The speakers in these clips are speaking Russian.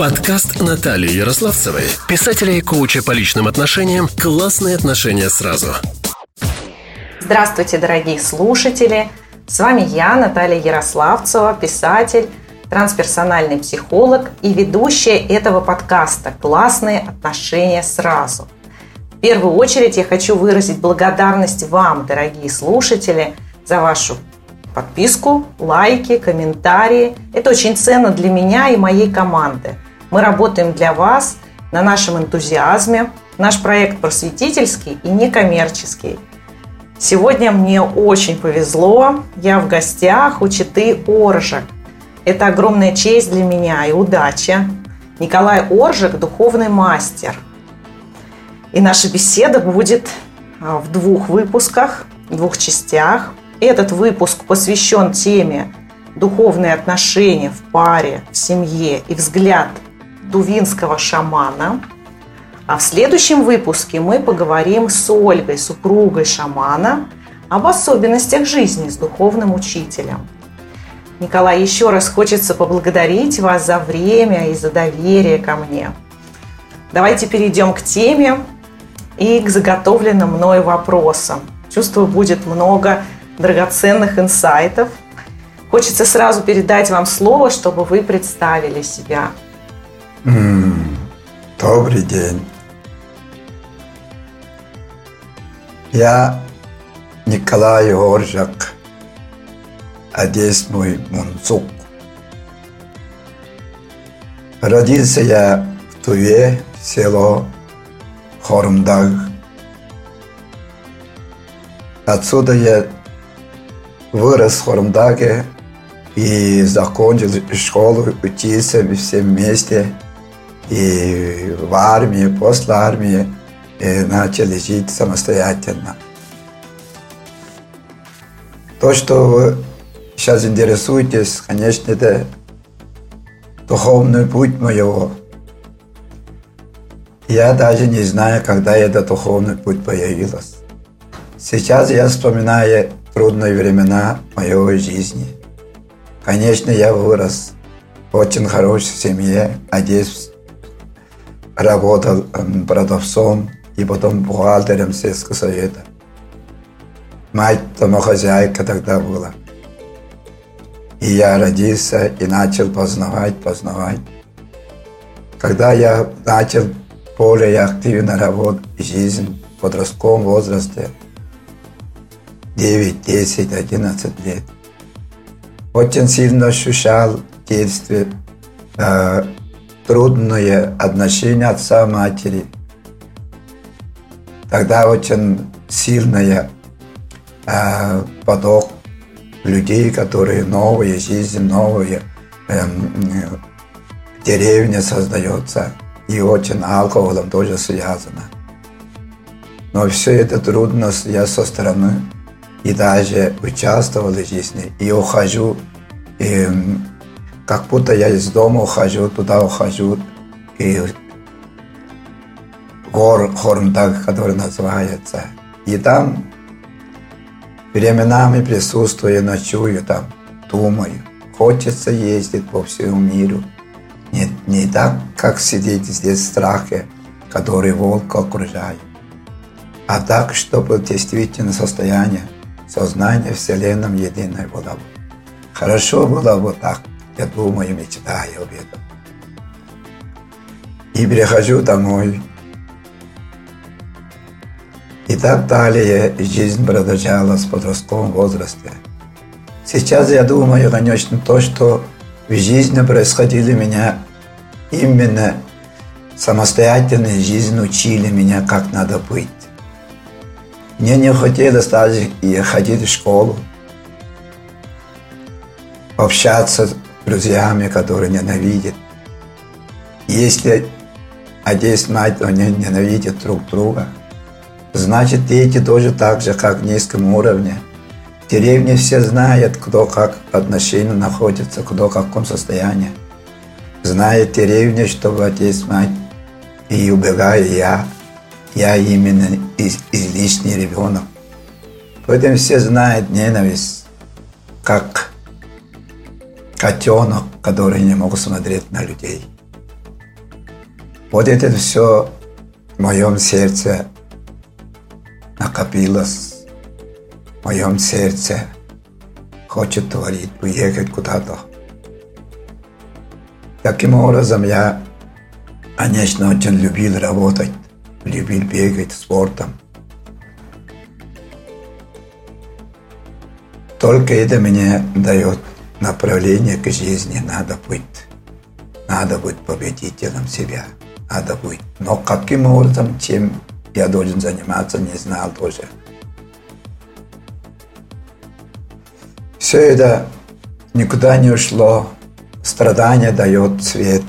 Подкаст Натальи Ярославцевой, писателя и коуча по личным отношениям «Классные отношения сразу». Здравствуйте, дорогие слушатели! С вами я, Наталья Ярославцева, писатель, трансперсональный психолог и ведущая этого подкаста «Классные отношения сразу». В первую очередь я хочу выразить благодарность вам, дорогие слушатели, за вашу подписку, лайки, комментарии. Это очень ценно для меня и моей команды. Мы работаем для вас на нашем энтузиазме. Наш проект просветительский и некоммерческий. Сегодня мне очень повезло. Я в гостях у Читы Оржик. Это огромная честь для меня и удача. Николай Оржик – духовный мастер. И наша беседа будет а, в двух выпусках, в двух частях. Этот выпуск посвящен теме духовные отношения в паре, в семье и взгляд дувинского шамана. А в следующем выпуске мы поговорим с Ольгой, супругой шамана, об особенностях жизни с духовным учителем. Николай, еще раз хочется поблагодарить вас за время и за доверие ко мне. Давайте перейдем к теме и к заготовленным мной вопросам. Чувствую, будет много драгоценных инсайтов. Хочется сразу передать вам слово, чтобы вы представили себя. Добрый день. Я Николай Оржак, здесь мой Мунцук. Родился я в Туве, село Хормдаг. Отсюда я вырос в Хормдаге и закончил школу, учился все вместе. И в армии, после армии начали жить самостоятельно. То, что вы сейчас интересуетесь, конечно, это духовный путь моего. Я даже не знаю, когда этот духовный путь появился. Сейчас я вспоминаю трудные времена моей жизни. Конечно, я вырос в очень хорошей семье, здесь работал продавцом и потом бухгалтером сельского совета. Мать домохозяйка тогда была. И я родился и начал познавать, познавать. Когда я начал более активно работать жизнь в подростковом возрасте – 9, 10, 11 лет. Очень сильно ощущал в детстве э, трудное отношение отца матери. Тогда очень сильная э, поток людей, которые новые жизни, новые э, деревня создается. И очень алкоголем тоже связано. Но все это трудность я со стороны и даже участвовал в жизни. И ухожу, и как будто я из дома ухожу, туда ухожу, и гор Хормдаг, который называется. И там временами присутствую, ночую там, думаю. Хочется ездить по всему миру. Не, не так, как сидеть здесь в страхе, который волк окружает. А так, чтобы действительно состояние сознание Вселенной единой было бы. Хорошо было бы так, я думаю, мечтаю об этом. И прихожу домой. И так далее жизнь продолжалась в подростковом возрасте. Сейчас я думаю, конечно, то, что в жизни происходило меня именно самостоятельная жизнь учили меня, как надо быть. Мне не хотелось даже ходить в школу, общаться друзьями, которые ненавидят. Если один мать, они ненавидят друг друга, значит дети тоже так же, как в низком уровне. В деревне все знают, кто как отношения находится, кто в каком состоянии. Знает деревня, что отец, мать, и убегаю я – я именно из, излишний ребенок. Поэтому все знают ненависть, как котенок, который не мог смотреть на людей. Вот это все в моем сердце накопилось, в моем сердце хочет творить, уехать куда-то. Таким образом, я, конечно, очень любил работать, любил бегать спортом. Только это мне дает направление к жизни. Надо быть, надо быть победителем себя. Надо быть. Но каким образом, чем я должен заниматься, не знал тоже. Все это никуда не ушло. Страдание дает цвет.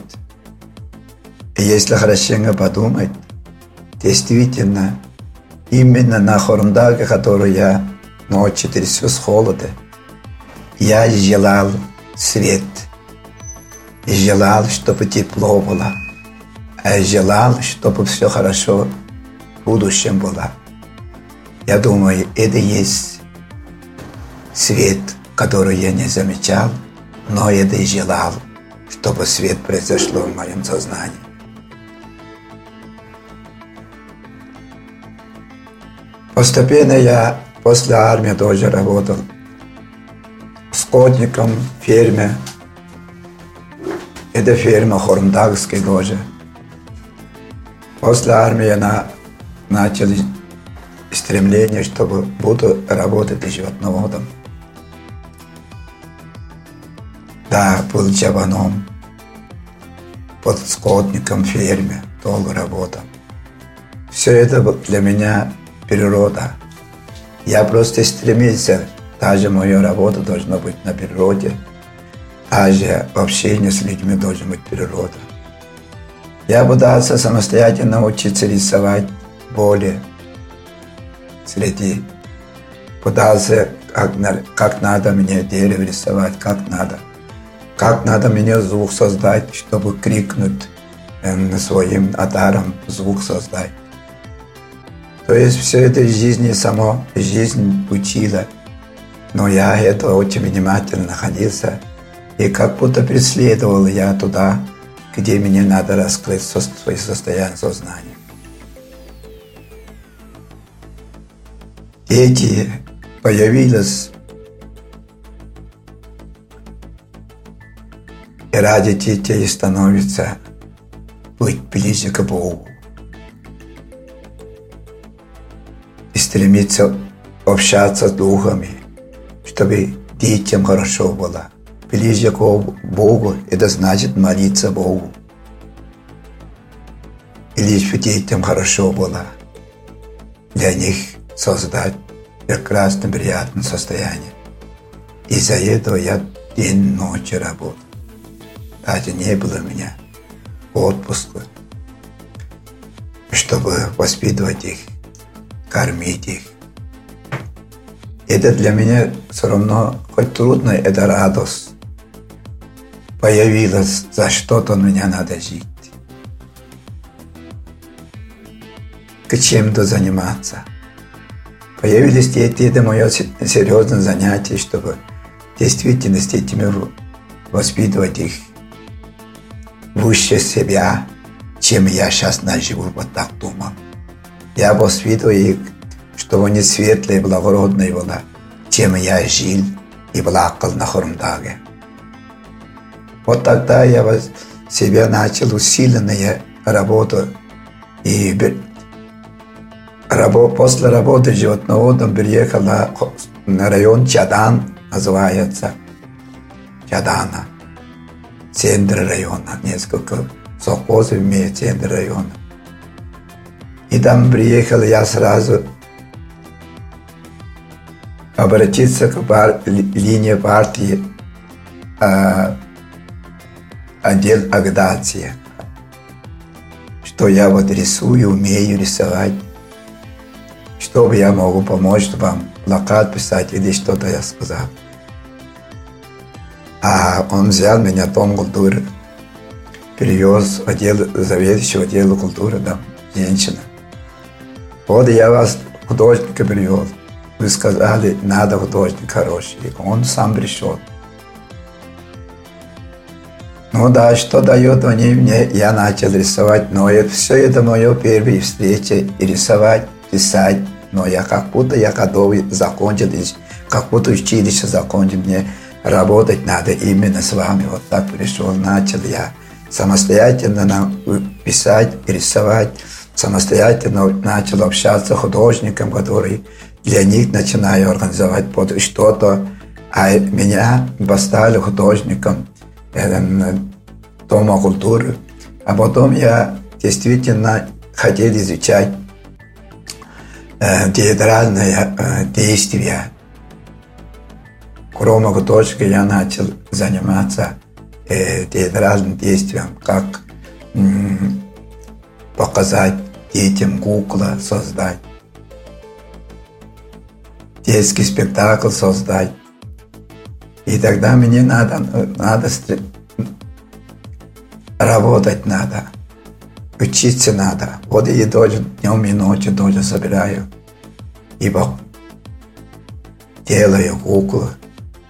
И если хорошенько подумать, действительно, именно на Хорундаге, который я ночи трясу с холода. Я желал свет. Желал, чтобы тепло было. А желал, чтобы все хорошо в будущем было. Я думаю, это есть свет, который я не замечал, но это и желал, чтобы свет произошло в моем сознании. Постепенно я После армии тоже работал скотником в ферме. Это ферма Хормдагский тоже. После армии я начал стремление, чтобы буду работать животноводом. Да, был чабаном, под скотником ферме, долго работал. Все это для меня природа. Я просто стремился, даже моя работа должна быть на природе, даже общение с людьми должна быть природа. Я пытался самостоятельно учиться рисовать более среди. Пытался, как, как надо мне дерево рисовать, как надо. Как надо мне звук создать, чтобы крикнуть э, своим адаром звук создать. То есть все это из жизни само, жизнь учила. Но я это очень внимательно находился. И как будто преследовал я туда, где мне надо раскрыть свое состояние сознания. Дети появились и ради детей становится быть ближе к Богу. стремиться общаться с духами, чтобы детям хорошо было. Ближе к Богу – это значит молиться Богу. И лишь чтобы детям хорошо было. Для них создать прекрасное, приятное состояние. Из-за этого я день ночи работал. Даже не было у меня отпуска, чтобы воспитывать их кормить их. Это для меня все равно, хоть трудно, это радость. Появилась, за что-то меня надо жить. К чем-то заниматься. Появились дети, это мое серьезное занятие, чтобы действительно с детьми воспитывать их выше себя, чем я сейчас наживу, вот так думал. Я воспитываю их, чтобы они светлые и благородные были, чем я жил и плакал на Хурмдаге. Вот тогда я себя начал усиленную работу. И после работы животноводом приехал на район Чадан, называется Чадана, центр района, несколько совхозов имеет центр района. И там приехал я сразу обратиться к пар... линии партии э, отдел Агдации. Что я вот рисую, умею рисовать. Чтобы я могу помочь вам плакат писать или что-то я сказал. А он взял меня Том культуры, перевез в отдел заведующего отдела культуры, да, женщина. Вот я вас художника привез. Вы сказали, надо художник хороший. Он сам пришел. Ну да, что дают они мне, я начал рисовать, но это, все это мое первые встречи, и рисовать, писать, но я как будто я готовый закончил, как будто училище закончил, мне работать надо именно с вами. Вот так пришел, начал я самостоятельно писать, рисовать, самостоятельно начал общаться с художником, который для них начинаю организовать что-то, а меня поставили художником Дома культуры. А потом я действительно хотел изучать театральное э, действие. Кроме художника я начал заниматься э, театральным действием, как м, показать детям кукла, создать детский спектакль создать. И тогда мне надо, надо работать надо, учиться надо. Вот я тоже днем и ночью тоже собираю. Ибо делаю куклы,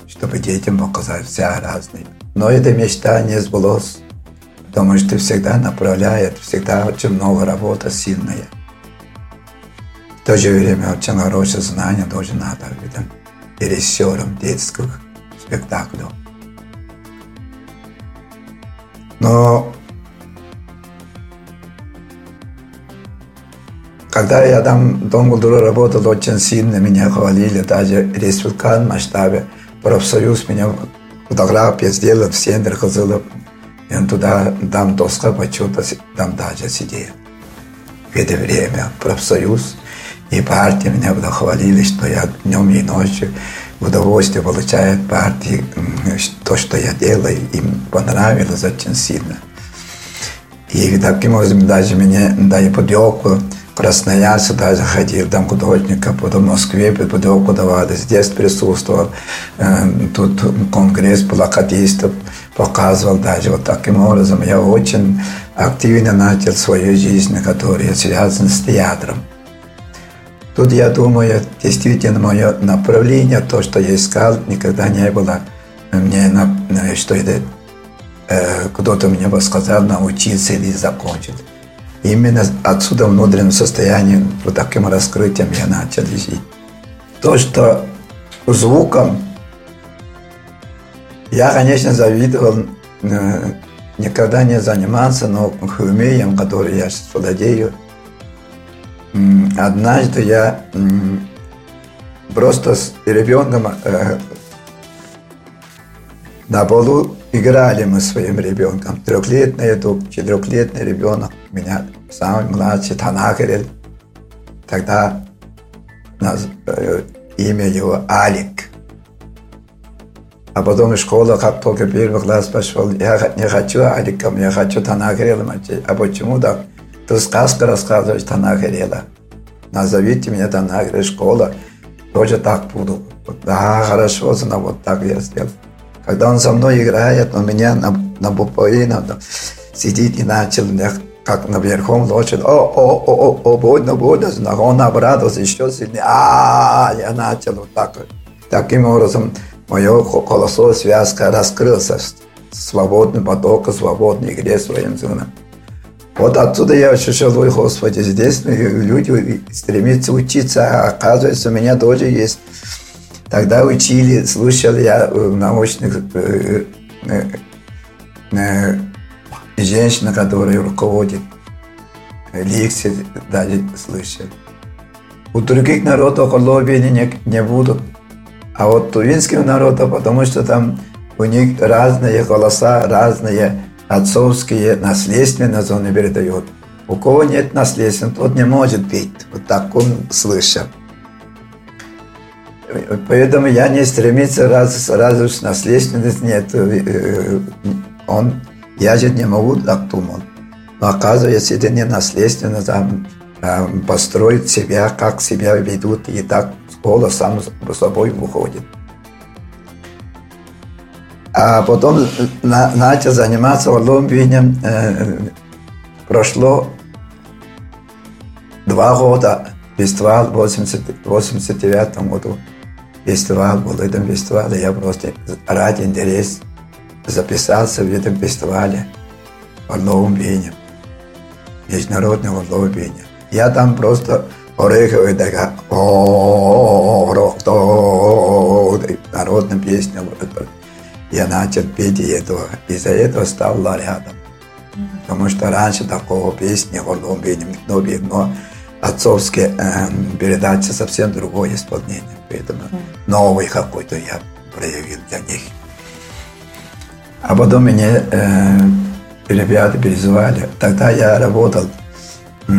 чтобы детям показать все разные. Но эта мечта не сбылась, потому что всегда направляет, всегда очень много работы сильная. В то же время очень хорошее знание надо видим, режиссером детских спектаклей. Но когда я там культуры работал, очень сильно меня хвалили, даже в республиканском масштабе. Профсоюз меня фотографии сделал в центр ходил. Я туда, там доска почета, там даже сидел. В это время профсоюз и партия меня хвалили, что я днем и ночью удовольствие получает партии, то, что я делаю, им понравилось очень сильно. И таким образом даже мне дали подъемку, Красноярск даже ходил, там художника, потом в Москве подъемку давали, здесь присутствовал, тут конгресс плакатистов показывал даже вот таким образом. Я очень активно начал свою жизнь, которая связана с театром. Тут, я думаю, действительно мое направление, то, что я искал, никогда не было мне, что это э, кто-то мне бы сказал научиться или закончить. Именно отсюда внутреннем состоянии, вот таким раскрытием я начал жить. То, что звуком я, конечно, завидовал, э, никогда не занимался, но умением, который я владею, Однажды я просто с ребенком э, на полу играли мы своим ребенком. Трехлетний, четырехлетний ребенок. У меня самый младший Танахерель. Тогда нас, э, имя его Алик. А потом в школу, как только первый класс пошел, я не хочу Аликом, я хочу Танахерелем. А почему так? Ты сказка рассказываешь, Танах Ирела. Назовите меня Танах школа. Тоже так буду. Да, хорошо, но вот так я сделал. Когда он со мной играет, он меня на, на буповину сидит и начал как на верхом лошадь, о, о, о, о, о, больно, больно, он обрадовался еще сильнее, а, я начал вот так. Таким образом, мое колесо, связка раскрылся, свободный поток, свободной игре своим сыном. Вот отсюда я ощущал, ой, Господи, здесь люди стремятся учиться, а оказывается, у меня тоже есть. Тогда учили, слушал я научных э, э, э, женщин, которые руководят лекции, даже слышал. У других народов лобби не, не будут. А вот тувинским народам, потому что там у них разные голоса, разные отцовские наследственные зоны передает. У кого нет наследственного, тот не может быть. Вот так он слышал. Поэтому я не стремиться раз, сразу с наследственность нет. Э, он, я же не могу так думать. Но оказывается, это не наследственно, там, построить себя, как себя ведут, и так голос сам собой выходит. А потом на, начал заниматься Олимпием. Э, прошло два года фестиваль в 89 году. Фестиваль был, этом фестивале я просто ради интерес записаться в этом фестивале. Международное орловое пение. Я там просто ореховая такая народная песня. Я начал петь и этого. Из-за этого стал лауреатом. Потому что раньше такого песни орловом пении никто пел, но отцовские э, передачи совсем другое исполнение. Поэтому новый какой-то я проявил для них. А потом меня э, ребята перезвали. Тогда я работал э,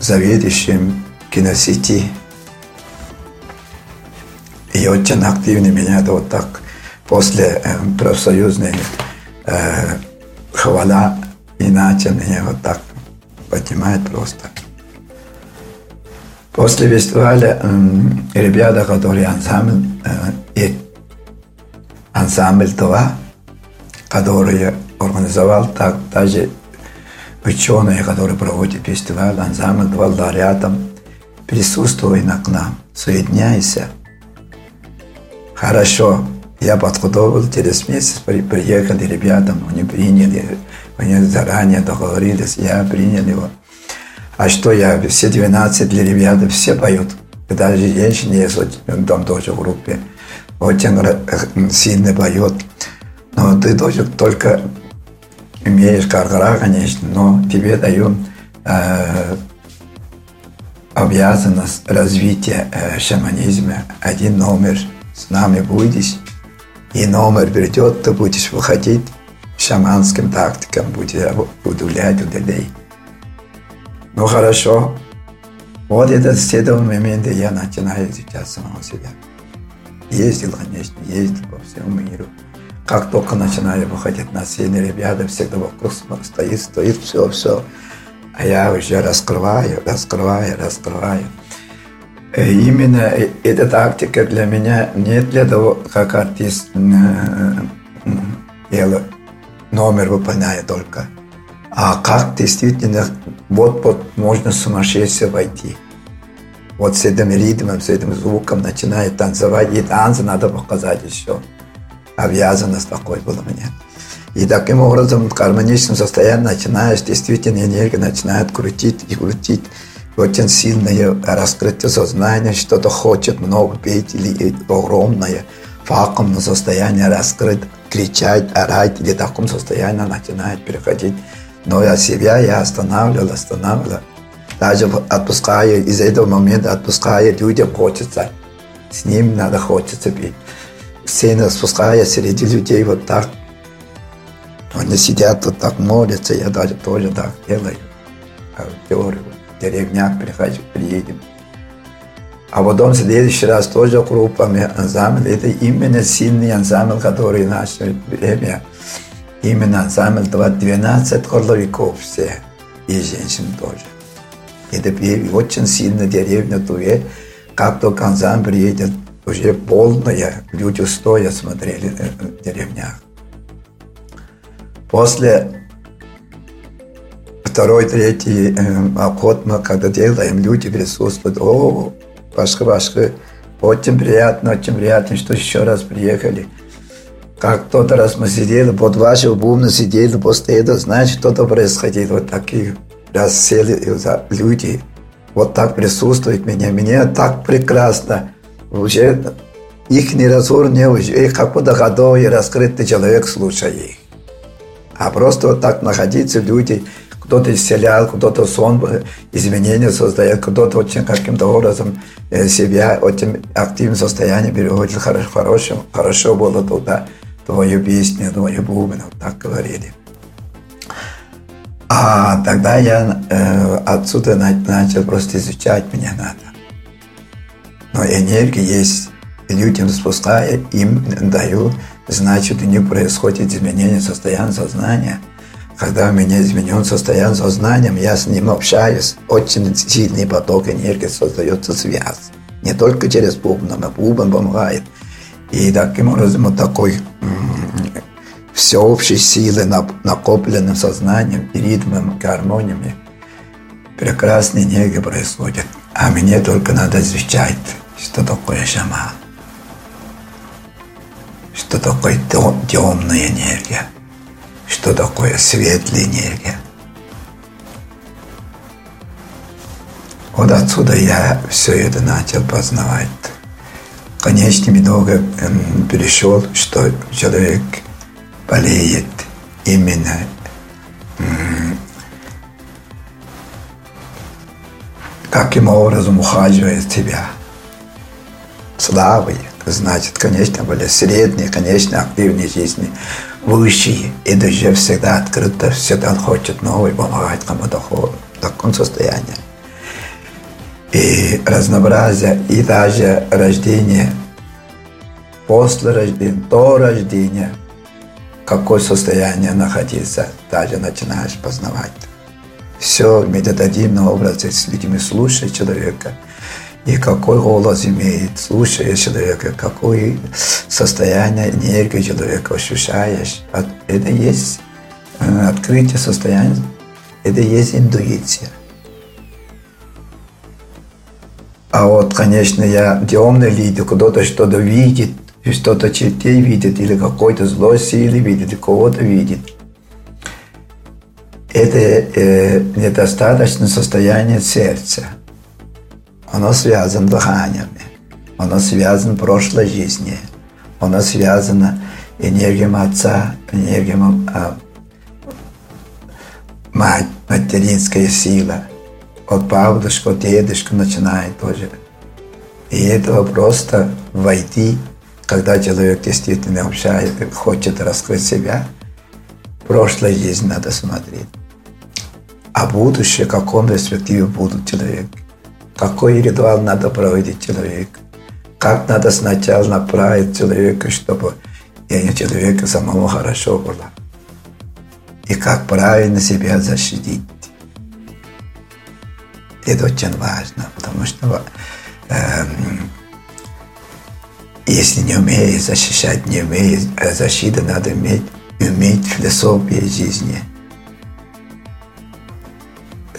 заведующим киносети. И очень активно меня это вот так после э, профсоюзной э, хвала и начал меня вот так поднимать просто. После фестиваля э, ребята, которые ансамбль, э, и ансамбль ТВА, который организовал так, даже ученые, которые проводят фестиваль, ансамбль ТВА лауреатом, присутствуй на к нам, соединяйся. Хорошо, я подготовил, через месяц при, приехали ребята, они приняли, они заранее договорились, я принял его. А что я, все 12 ребята, все поют. Даже женщины есть, там тоже в группе. Очень сильно поет. Но ты тоже только имеешь каргара, конечно, но тебе дают э, обязанность развития э, шаманизма. Один номер с нами будешь, и номер придет, ты будешь выходить шаманским тактикам, будешь удивлять людей. Ну хорошо. Вот это с этого момента я начинаю изучать самого себя. Ездил, конечно, ездил по всему миру. Как только начинаю выходить на сцены, ребята всегда вокруг стоит, стоит, все, все. А я уже раскрываю, раскрываю, раскрываю. И именно эта тактика для меня не для того, как артист делает номер выполняет только, а как действительно вот, вот можно сумасшедшее войти. Вот с этим ритмом, с этим звуком начинает танцевать. И танцы надо показать еще. Обязанность такой была мне. И таким образом в гармоничном состоянии начинаешь, действительно энергия начинает крутить и крутить. Очень сильное раскрытие сознания, что-то хочет много петь или огромное вакуумное состояние раскрыть, кричать, орать, или в таком состоянии начинает переходить но я себя я останавливал, останавливал. Даже отпуская, из этого момента отпуская, людям хочется. С ним надо хочется пить. Сцена спуская среди людей вот так. Они сидят вот так, молятся, я даже тоже так делаю. А теорию, прихожу, приедем. А потом в следующий раз тоже группами ансамбль. Это именно сильный ансамбль, который в наше время Именно ансамбль 12 хорловиков все, и женщин тоже. Это очень сильно деревня Туве, как только ансамбль едет, уже полная, люди стоя смотрели в деревнях. После второй, третий э, обход мы когда делаем, люди присутствуют, о, Пашка, Пашка, очень приятно, очень приятно, что еще раз приехали как тот раз мы сидели, под вашего бубна сидели, после этого, значит, что-то происходило. Вот такие раз сели люди, вот так присутствуют меня. Мне так прекрасно. Уже их не разговор не уже, их как будто готовый раскрытый человек, слушая их. А просто вот так находиться, люди, кто-то исцелял, кто-то сон, изменения создает, кто-то очень каким-то образом э, себя очень активном состоянии переводит хорошо, хорошо, было туда твою песню, твою бубен, вот так говорили. А тогда я э, отсюда начал просто изучать, мне надо. Но энергия есть, людям спуская, им даю, значит, у них происходит изменение состояния сознания. Когда у меня изменен состояние сознания, я с ним общаюсь, очень сильный поток энергии создается связь. Не только через бубн, но бубен помогает – и таким образом вот такой всеобщей силы, накопленным сознанием, ритмом, гармониями, прекрасные неги происходят. А мне только надо изучать, что такое шаман. что такое темная энергия, что такое светлая энергия. Вот отсюда я все это начал познавать. Конечно, много перешел, что человек болеет именно каким образом ухаживает тебя. Слабые, значит, конечно, более средние, конечно, активные жизни, высшие, и даже всегда открыто, всегда хочет новый, помогать кому-то в таком состоянии. И разнообразие, и даже рождение, после рождения, до рождения, какое состояние находиться, даже начинаешь познавать все медитативным образом с людьми слушать человека, и какой голос имеет, слушая человека, какое состояние энергии человека ощущаешь. Это есть э, открытие состояния, это есть интуиция. А вот, конечно, я темный видел, кто-то что-то видит, что-то чертей видит, или какой-то злой силы видит, или кого-то видит – это э, недостаточное состояние сердца. Оно связано дыханиями, оно связано прошлой жизнью, оно связано энергией отца, энергией а, мать, материнская сила. От бабушки, от дедушки начинает тоже. И этого просто войти, когда человек действительно общается, хочет раскрыть себя, прошлой жизнь надо смотреть а будущее, каком перспективе будут человек. Какой ритуал надо проводить человек. Как надо сначала направить человека, чтобы и человека самому хорошо было. И как правильно себя защитить. Это очень важно, потому что э, если не умеешь защищать, не умеешь защиты, надо иметь, уметь философию жизни –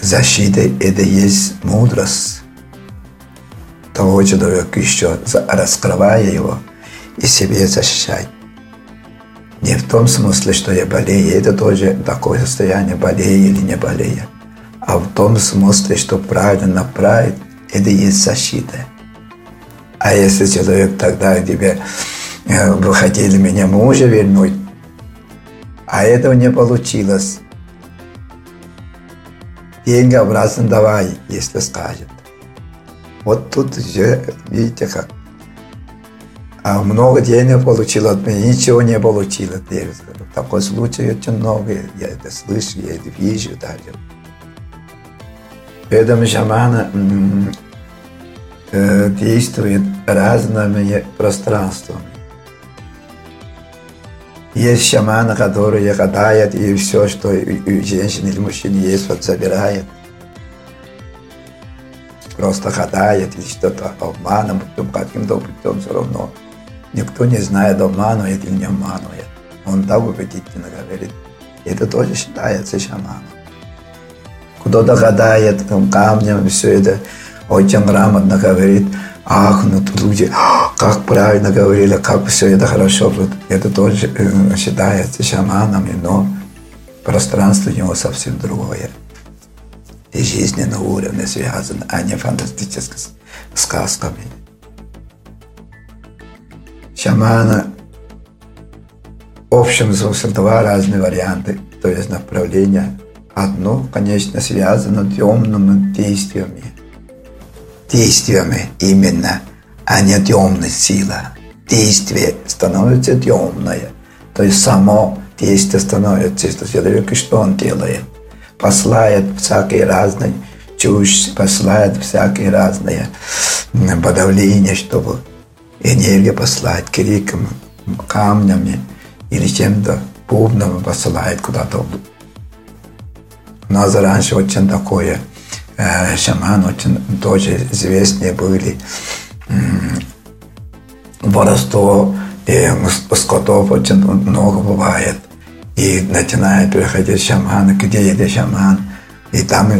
защита – это есть мудрость того человека еще, раскрывая его и себе защищать. Не в том смысле, что я болею, это тоже такое состояние, болею или не болею, а в том смысле, что правильно направить, это есть защита. А если человек тогда тебе вы хотели меня мужа вернуть, а этого не получилось, деньги обратно давай, если скажет. Вот тут уже, видите как. А много денег получил от меня, ничего не получил. Такой случай очень много, я это слышу, я это вижу даже. Поэтому шамана э, действует разными пространствами. Есть шаманы, которые гадают, и все, что у женщин или мужчин есть, вот забирает. Просто гадает или что-то обманом, путем, каким-то путем все равно. Никто не знает, обманывает или не обманывает. Он так убедительно говорит. Это тоже считается шаманом. Кто-то гадает камнем, все это очень грамотно говорит – ахнут люди, как правильно говорили, как все это хорошо. Это тоже э, считается шаманами, но пространство у него совсем другое. И жизненный уровень связан, а не фантастическими сказками. Шамана в общем смысле два разные варианты, то есть направления. Одно, конечно, связано темными действиями, действиями именно, а не темная сила. Действие становится темное. То есть само действие становится, что человек, что он делает? Посылает всякие разные чушь, посылает всякие разные подавления, чтобы энергия послать криком, камнями или чем-то бубном посылает куда-то. У нас раньше очень такое Э, шаман очень тоже известные были. Воровство и скотов очень много бывает. И начинает приходить шаман, где это шаман, и там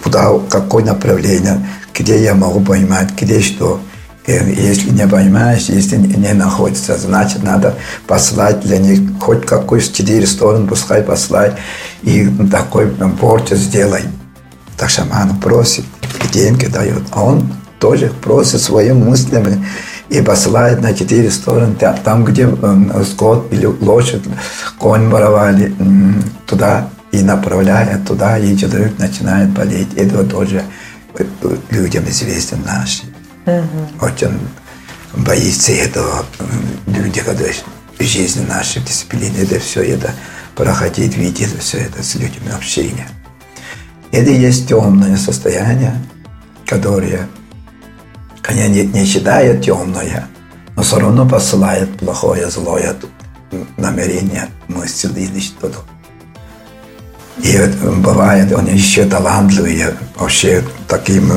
куда, какое направление, где я могу понимать, где что. если не понимаешь, если не находится, значит, надо послать для них хоть какую четыре стороны, пускай послать, и такой порчу сделай. Так шаман просит, и деньги дает. А он тоже просит своими мыслями и посылает на четыре стороны, там, где скот или лошадь, конь воровали, туда и направляет туда, и человек начинает болеть. Это тоже э, людям известно наши. Угу. Очень боится этого люди, когда в жизни нашей дисциплины это все это проходить, видеть все это с людьми общение. Это есть темное состояние, которое, конечно, не, не считает темное, но все равно посылает плохое, злое намерение, мысли или что-то. И бывает, он еще талантливый, вообще таким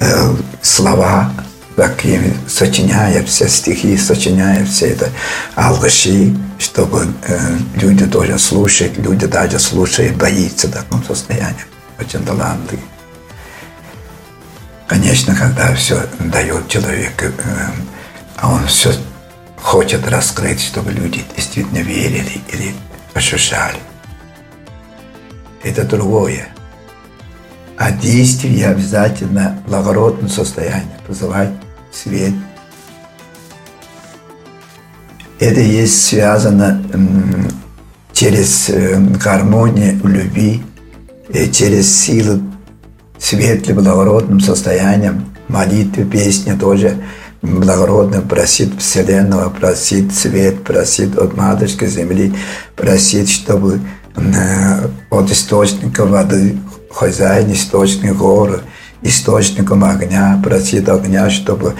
э, слова, такими сочиняя все стихи, сочиняя все это алгаши, чтобы э, люди тоже слушают, люди даже слушают, боятся в таком состоянии. Очень талантливый. Конечно, когда все дает человеку, э, а он все хочет раскрыть, чтобы люди действительно верили или ощущали это другое. А действие обязательно благородное состояние, позывать свет. Это есть связано через э, гармонию любви, через силу светлым, благородным состоянием, молитвы, песни тоже благородно просит Вселенного, просит свет, просит от Матушки Земли, просит, чтобы от источника воды, хозяин источник горы, источником огня, просит огня, чтобы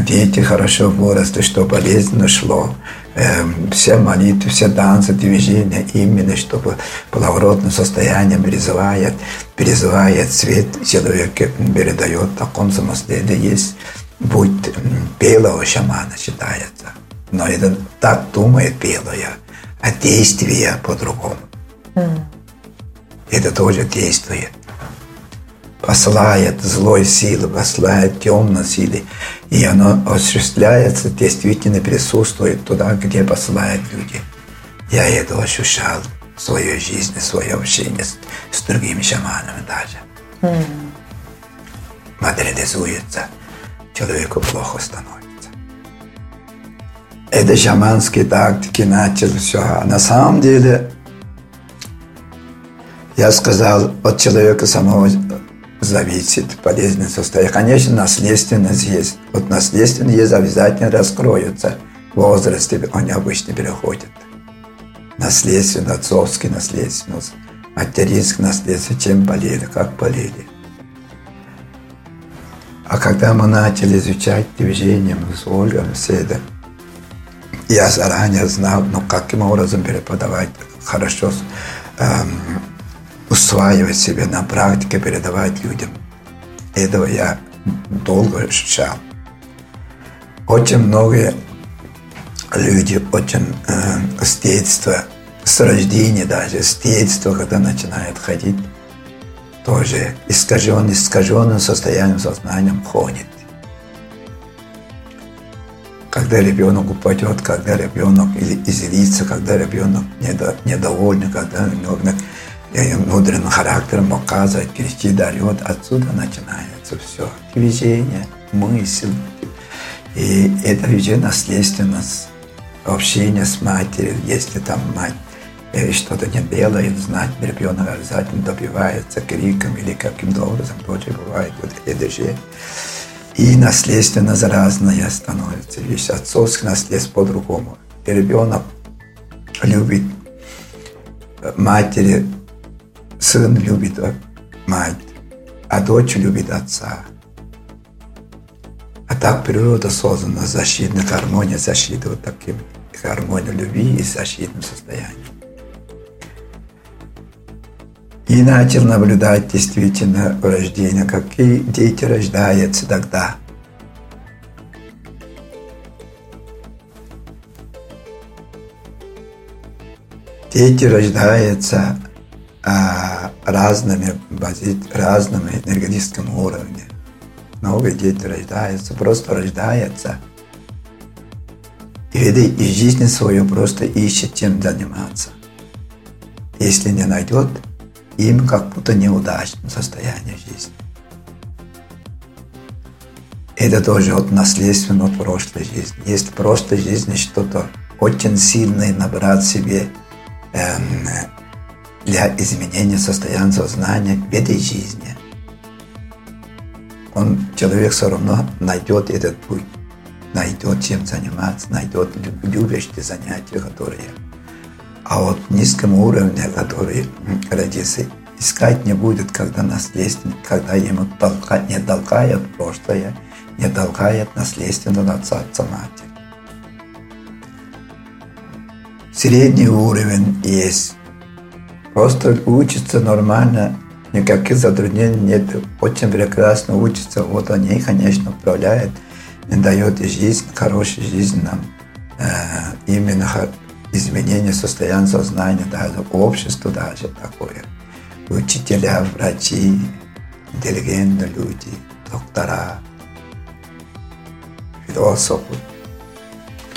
дети хорошо выросли, чтобы болезненно шло. Все молитвы, все танцы, движения, именно чтобы благородное состояние призывает, призывает свет человека, передает в таком смысле. Это есть будь белого шамана считается. Но это так думает белая, а действие по-другому. Это тоже действует. Посылает злой силы, посылает темной силы. И оно осуществляется, действительно присутствует туда, где посылают люди. Я это ощущал в своей жизни, в своем общении с, с другими шаманами даже. Mm. Материализуется, человеку плохо становится. Это шаманские тактики начали все. А на самом деле я сказал, от человека самого зависит полезное состояние. Конечно, наследственность есть. Вот наследственность есть обязательно раскроется. В возрасте они обычно переходят. Наследственность, отцовский наследственность, материнский наследственность, чем болели, как болели. А когда мы начали изучать движение с Ольгой, все я заранее знал, ну, каким образом преподавать хорошо эм, усваивать себе на практике, передавать людям. Этого я долго ощущал. Очень многие люди, очень э, с детства, с рождения даже, с детства, когда начинают ходить, тоже искаженным, искаженным состоянием сознания ходит. Когда ребенок упадет, когда ребенок излится, когда ребенок недоволен, когда ребенок внутренним характером показывает, кричит, дает. Отсюда начинается все. Движение, мысль. И это уже наследственность общение с матерью. Если там мать э, что-то не делает, знать, ребенок обязательно добивается криком или каким-то образом тоже бывает. Вот это же и наследственность разная становится. Вещь отцовское наследство по-другому. И ребенок любит матери Сын любит мать, а дочь любит отца. А так природа создана защитная гармония, защита вот таким гармония любви и защитным состоянием. И начал наблюдать действительно рождение, какие дети рождаются тогда. Дети рождаются разными, разными энергетическим уровнем. новые дети рождаются, просто рождаются. И, и жизнь свою просто ищет чем заниматься. Если не найдет, им как будто неудачное состояние жизни. Это тоже от наследственно от прошлой жизни. Есть в прошлой жизни что-то очень сильное набрать себе эм, для изменения состояния сознания в этой жизни. Он, человек все равно найдет этот путь, найдет чем заниматься, найдет любящие занятия, которые а вот низком уровне, который родится, искать не будет, когда наследственно, когда ему толка, не толкает прошлое, не толкает наследственно отца, отца матери. Средний уровень есть. Просто учится нормально, никаких затруднений нет. Очень прекрасно учится. Вот они, конечно, управляют, дает жизнь, хорошую жизнь нам. Э, именно изменение состояния сознания, даже общество даже такое. Учителя, врачи, интеллигентные люди, доктора, философы,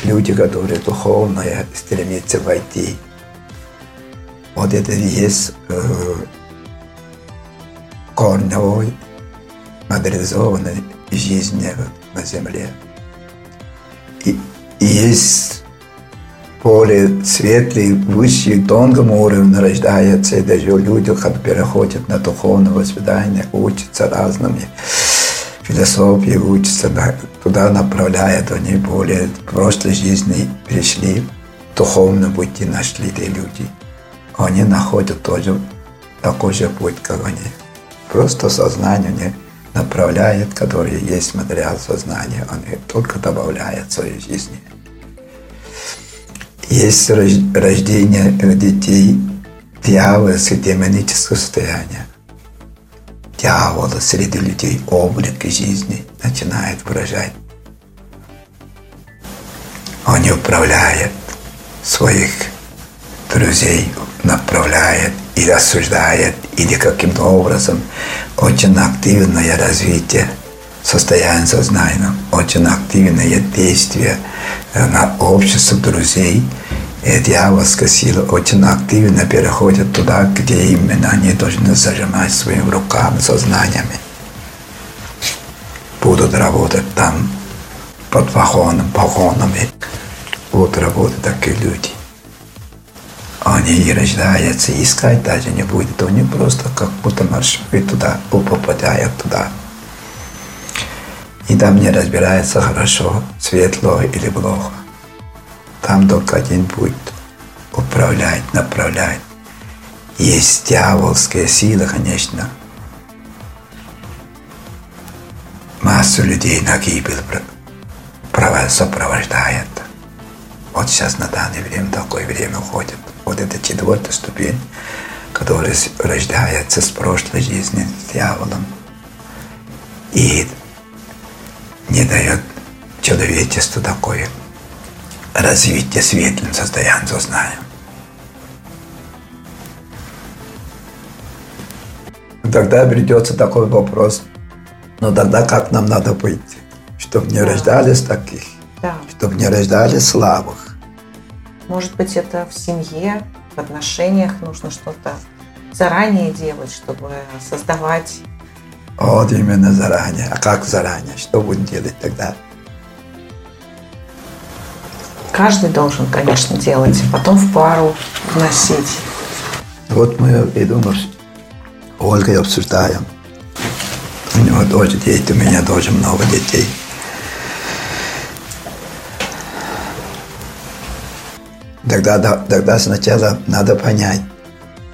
люди, которые духовно стремятся войти. Вот это есть э, корневой, модернизованной жизни на Земле. И, и есть более светлый, высший, тонком уровне рождается, и даже люди, когда переходят на духовное воспитание, учатся разными философии, учатся, туда направляют, они более в прошлой жизни пришли, духовном пути нашли эти люди. Они находят тоже такой же путь, как они. Просто сознание не направляет, которое есть материал сознания, они только добавляют в своей жизни есть рождение детей дьявольское демоническое состояние. Дьявол среди людей облик жизни начинает выражать. Он не управляет своих друзей, направляет или осуждает, или каким-то образом очень активное развитие состояние сознания, очень активное действие на общество друзей. И дьявольская сила очень активно переходит туда, где именно они должны зажимать своими руками, сознаниями. Будут работать там под вагоном, вагонами. Будут работать такие люди. Они и рождаются, искать даже не будет. Они просто как будто маршрут туда, попадают туда и там не разбирается хорошо, светло или плохо. Там только один путь – управлять, направлять. Есть дьявольская сила, конечно. Массу людей на гибель сопровождает. Вот сейчас на данное время такое время уходит. Вот это четвертая ступень, которая рождается с прошлой жизни с дьяволом. И не дает человечеству такое развитие светлым состоянием сознания. Тогда придется такой вопрос, но тогда как нам надо быть, чтобы не да. рождались таких, чтобы не рождались слабых. Может быть, это в семье, в отношениях нужно что-то заранее делать, чтобы создавать вот именно заранее. А как заранее? Что будем делать тогда? Каждый должен, конечно, делать, потом в пару вносить. Вот мы и думаем, Ольгой обсуждаем. У него тоже дети, у меня тоже много детей. Тогда, тогда сначала надо понять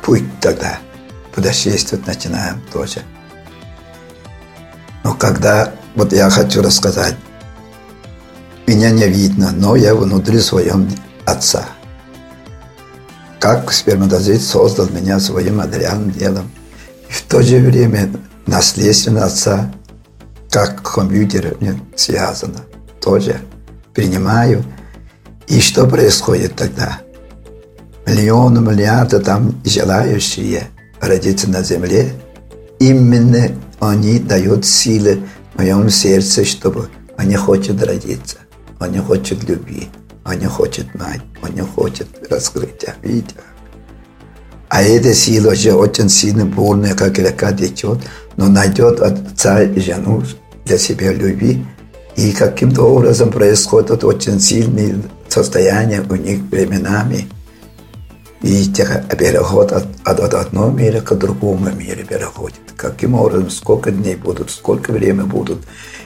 путь тогда. Путешествовать начинаем тоже. Но когда, вот я хочу рассказать, меня не видно, но я внутри своем отца. Как сперматозоид создал меня своим материальным делом. И в то же время наследственно отца, как компьютер мне связано, тоже принимаю. И что происходит тогда? Миллионы, миллиарды там желающие родиться на земле, именно они дают силы в моем сердце, чтобы он не хочет родиться, он не хочет любви, он не хочет мать, он не хочет раскрытия. Видите? А эта сила уже очень сильно бурная, как река течет, но найдет отца и жену для себя любви. И каким-то образом происходит очень сильные состояния у них временами. И переход от, от одного мира к другому миру переходит. Каким образом, сколько дней будут, сколько времени будут,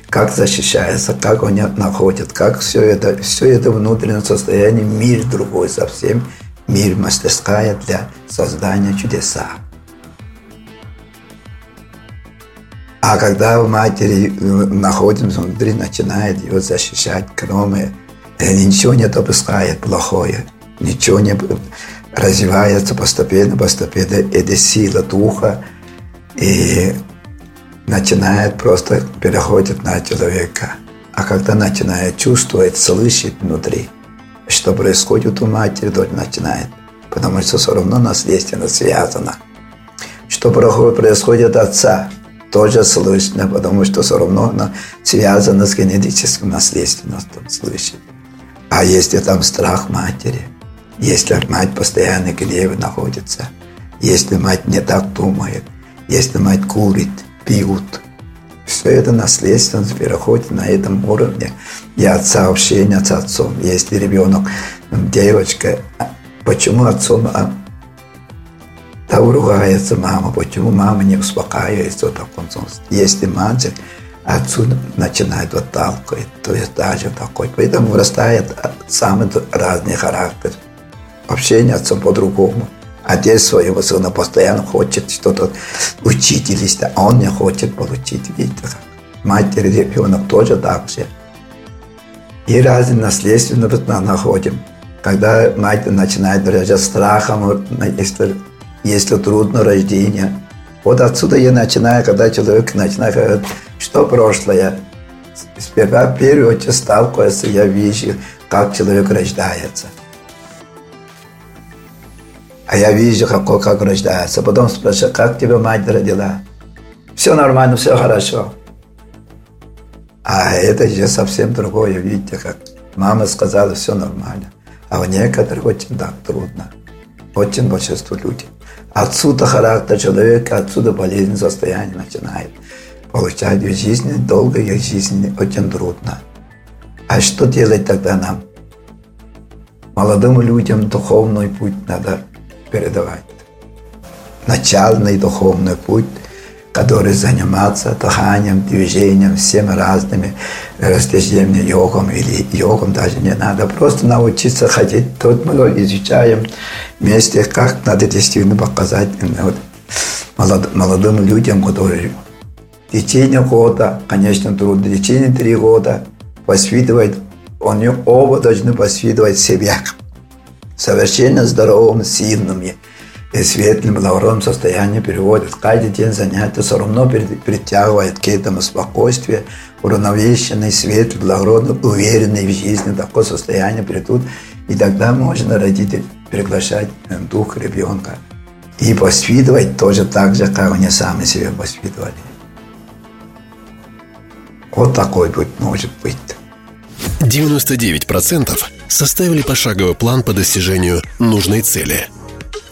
как защищается, как они находят, как все это, все это внутреннее состояние, мир другой совсем, мир мастерская для создания чудеса. А когда в матери э, находимся внутри, начинает ее защищать, кроме ничего не допускает плохое, ничего не развивается постепенно, постепенно, эта сила духа и начинает просто переходит на человека. А когда начинает чувствовать, слышать внутри, что происходит у матери, дочь начинает. Потому что все равно наследственно связано. Что происходит от отца, тоже слышно, потому что все равно она связана с генетическим наследственностью слышит. А если там страх матери, если мать постоянно гневе находится, если мать не так думает, если мать курит, пьют, все это наследственность переходит на этом уровне. И отца общения с отцом. Если ребенок, девочка, почему отцом а, да ругается мама, почему мама не успокаивается в таком случае. Если мальчик отсюда начинает отталкивать, то есть даже такой. Поэтому вырастает самый разный характер. Общение отцом по-другому. Отец своего сына постоянно хочет что-то учить или а он не хочет получить. Видите, как матери ребенок тоже так же. И разные наследственно находим. Когда мать начинает выражать страхом, если если трудно рождение. Вот отсюда я начинаю, когда человек начинает говорить, что прошлое. Сперва в первую очередь сталкивается, я вижу, как человек рождается. А я вижу, какой, как рождается. Потом спрашиваю, как тебя мать родила? Все нормально, все хорошо. А это же совсем другое, видите, как мама сказала, все нормально. А у некоторых очень так трудно. Очень большинство людей. Отсюда характер человека, отсюда болезнь состояние начинает. Получать в жизни, долгой жизни очень трудно. А что делать тогда нам? Молодым людям духовный путь надо передавать. Начальный духовный путь – который занимается дыханием, движением, всеми разными растяжением йогом или йогом даже не надо. Просто научиться ходить. Тут мы изучаем вместе, как надо действительно показать вот, молодым людям, которые в течение года, конечно, трудно, в течение три года воспитывать, они оба должны воспитывать себя совершенно здоровым, сильным, и светлым, благородным состоянии переводит. Каждый день занятия все равно притягивает к этому спокойствие, уравновешенный, светлый, благородный, уверенный в жизни, такое состояние придут. И тогда можно родитель приглашать дух ребенка. И воспитывать тоже так же, как они сами себя воспитывали. Вот такой путь может быть. 99% составили пошаговый план по достижению нужной цели –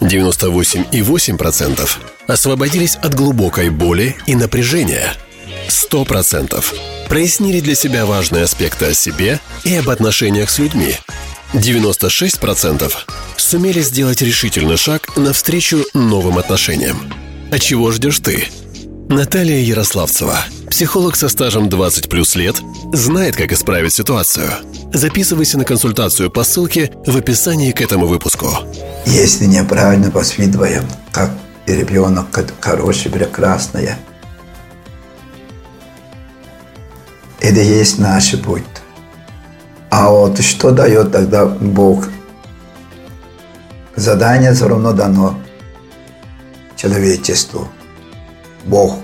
98,8% освободились от глубокой боли и напряжения. 100% прояснили для себя важные аспекты о себе и об отношениях с людьми. 96% сумели сделать решительный шаг навстречу новым отношениям. А чего ждешь ты? Наталья Ярославцева, психолог со стажем 20 плюс лет, знает, как исправить ситуацию. Записывайся на консультацию по ссылке в описании к этому выпуску. Если неправильно воспитываем, как ребенок хороший, прекрасный, это есть наш путь. А вот что дает тогда Бог? Задание все равно дано человечеству. Бог.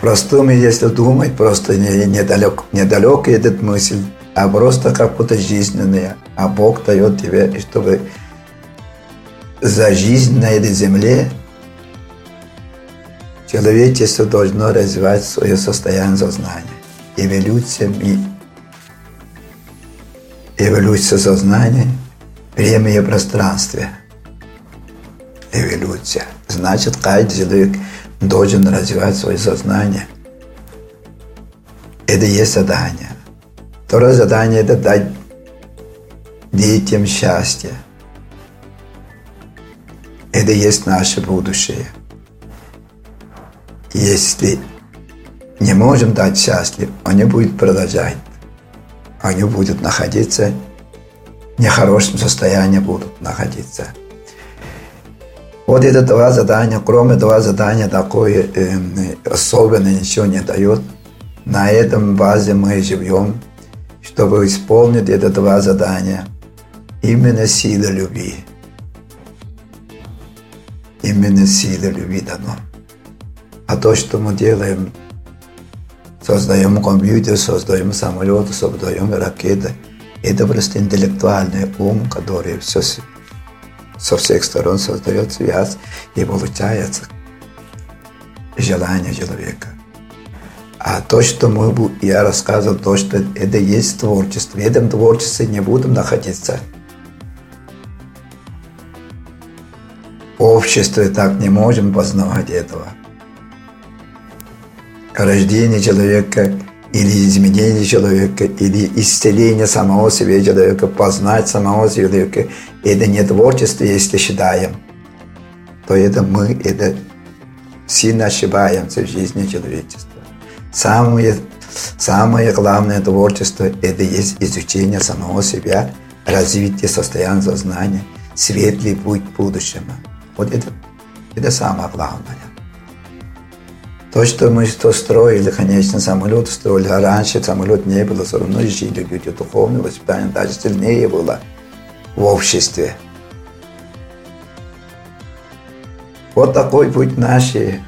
Простым, если думать, просто недалек, недалек этот мысль, а просто как будто жизненная. А Бог дает тебе, чтобы за жизнь на этой земле Человечество должно развивать свое состояние сознания. Эволюция, ми... эволюция сознания, время и пространстве. Эволюция. Значит, каждый человек должен развивать свое сознание. Это есть задание. Второе задание – это дать детям счастье. Это есть наше будущее. Если не можем дать счастье, они будут продолжать. Они будут находиться в нехорошем состоянии, будут находиться. Вот это два задания, кроме два задания, такое э, особенно ничего не дает. На этом базе мы живем, чтобы исполнить это два задания. Именно сила любви. Именно сила любви дано. А то, что мы делаем, создаем компьютер, создаем самолеты, создаем ракеты, это просто интеллектуальный ум, который все со всех сторон создает связь и получается желание человека. А то, что мы, я рассказывал, то, что это есть творчество. В этом творчестве не будем находиться. Обществе так не можем познавать этого. Рождение человека или изменение человека, или исцеление самого себя человека, познать самого человека. Это не творчество, если считаем, то это мы, это сильно ошибаемся в жизни человечества. Самое, самое главное творчество – это есть изучение самого себя, развитие состояния сознания, светлый путь к будущему. Вот это, это самое главное. То, что мы что строили, конечно, самолет строили, а раньше самолет не было, все равно жили люди, духовное воспитание даже сильнее было в обществе. Вот такой путь нашей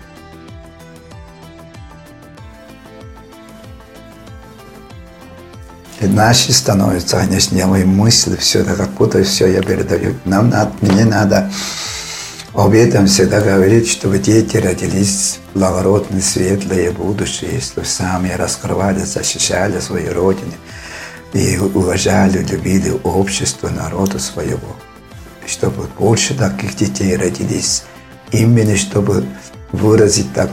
И наши становятся, конечно, мои мысли, все это как-то все я передаю. Нам надо, мне надо об этом всегда говорить, чтобы дети родились благородные, светлые, будущее, чтобы сами раскрывали, защищали свои родины и уважали, любили общество, народа своего. Чтобы больше таких детей родились. Именно чтобы выразить так,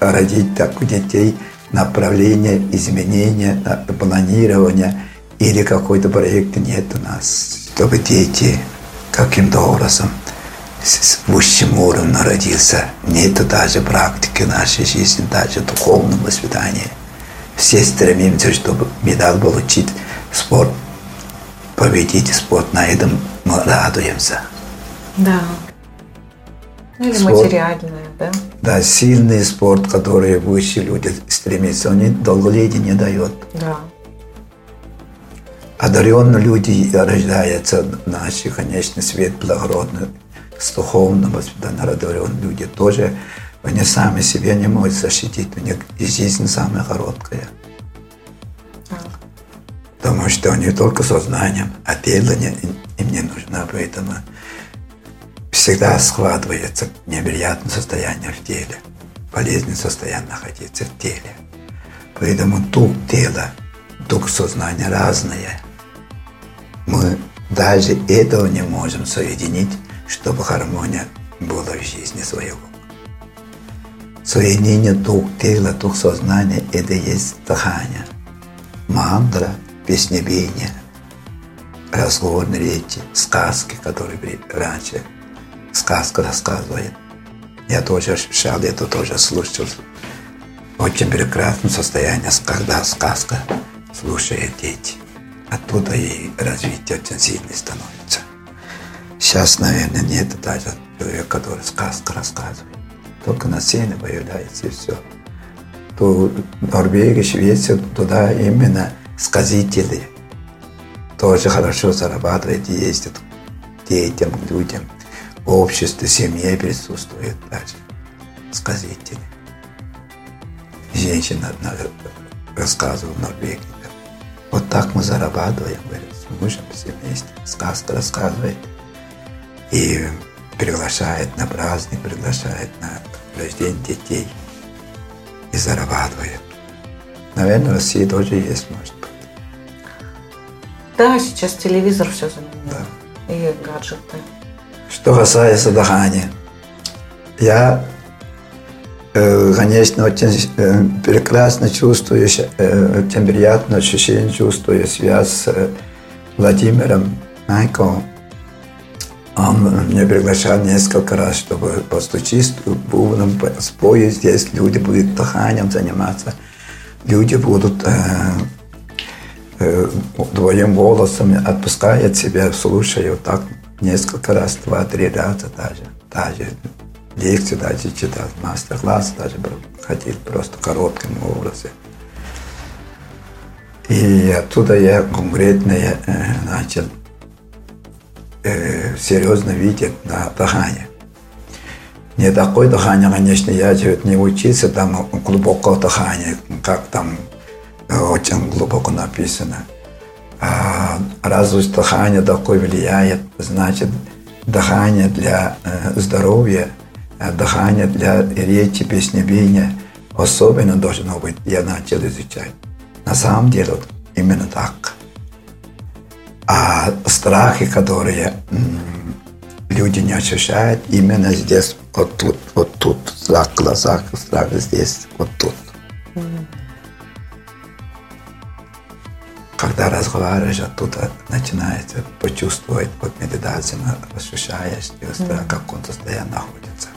родить таких детей направления, изменения, планирования или какой-то проект нет у нас. Чтобы дети каким-то образом с высшим уровнем родился. Нет даже практики нашей жизни, даже духовного воспитания. Все стремимся, чтобы медаль получить, спорт победить, спорт на этом мы радуемся. Да. Ну, или спорт, материальное, да? Да, сильный спорт, который высшие люди стремятся, он долголетие не дает. Да. Одаренные люди рождаются наши, конечно, свет благородный, с духовным воспитанием одаренные люди тоже, они сами себя не могут защитить, у них жизнь самая короткая. Потому что они только сознанием, а тело не, им не нужно, поэтому всегда складывается неприятное состояние в теле, полезное состояние находиться в теле. Поэтому дух тела, дух сознания разные. Мы даже этого не можем соединить чтобы гармония была в жизни своего. Соединение дух тела, дух сознания – это есть дыхание. Мандра, песнепение, разговорные речи, сказки, которые раньше сказка рассказывает. Я тоже шел, это тоже слушал. Очень прекрасное состояние, когда сказка слушает дети. Оттуда и развитие очень сильное становится. Сейчас, наверное, нет даже человека, который сказку рассказывает. Только на сцене появляется и все. То Норвегия, Швеция, туда именно сказители тоже хорошо зарабатывают и ездят детям, людям. В обществе, семье присутствует даже сказители. Женщина рассказывала в Норвегии. Вот так мы зарабатываем, говорит, с мужем все вместе. Сказка рассказывает и приглашает на праздник, приглашает на рождение детей. и зарабатывает. Наверное, в России тоже есть, может быть. Да, сейчас телевизор все заменил. Да. И гаджеты. Что касается дыхания, я, э, конечно, очень э, прекрасно чувствую, э, очень приятное ощущение чувствую связь с Владимиром Майковым. Он меня приглашал несколько раз, чтобы постучить бубном, спой здесь, люди будут дыханием заниматься, люди будут э, твоим голосом отпускают себя, слушают так несколько раз, два-три раза даже, даже лекции даже читал, мастер-класс даже ходил просто коротким образом. И оттуда я конкретно я, э, начал э, серьезно видеть на дыхание. Не такое дыхание, конечно, я не учился там глубокого дыхания, как там э, очень глубоко написано. А раз уж дыхание такое влияет, значит, дыхание для э, здоровья, э, дыхание для речи, песнопения особенно должно быть, я начал изучать. На самом деле вот именно так. А страхи, которые люди не ощущают, именно здесь, вот тут, вот тут, в глазах, страх здесь, вот тут. Когда разговариваешь, оттуда начинаете почувствовать, вот медитация, ощущаешь, страх, как он состоянии находится.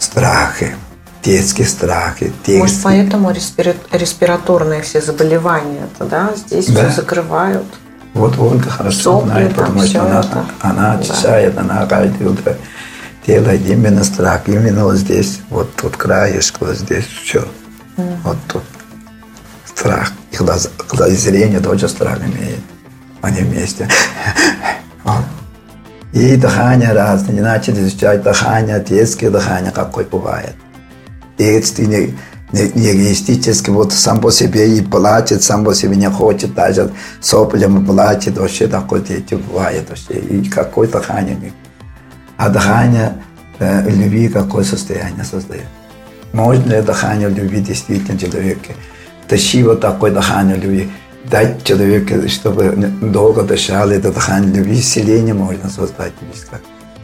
Страхи детские страхи. Детские. Может, поэтому респира... респираторные все заболевания, да, здесь да. все закрывают. Вот Ольга хорошо Сопли, знает, потому что она, это. она очищает, да. она каждое утро делает именно страх, именно вот здесь, вот тут краешек, вот здесь все, mm. вот тут страх. И глаза, глаза зрение тоже страх имеет. Они вместе. И дыхание разное. Не начали изучать дыхание, детское дыхание, какое бывает и не, не, не вот сам по себе и плачет, сам по себе не хочет, даже соплем плачет, вообще такое дети бывает, вообще, и какое дыхание. А дыхание э, любви какое состояние создает. Можно ли дыхание любви действительно человеке? Тащи вот такое дыхание любви, дать человеку, чтобы долго дышал, это дыхание любви, исцеление можно создать.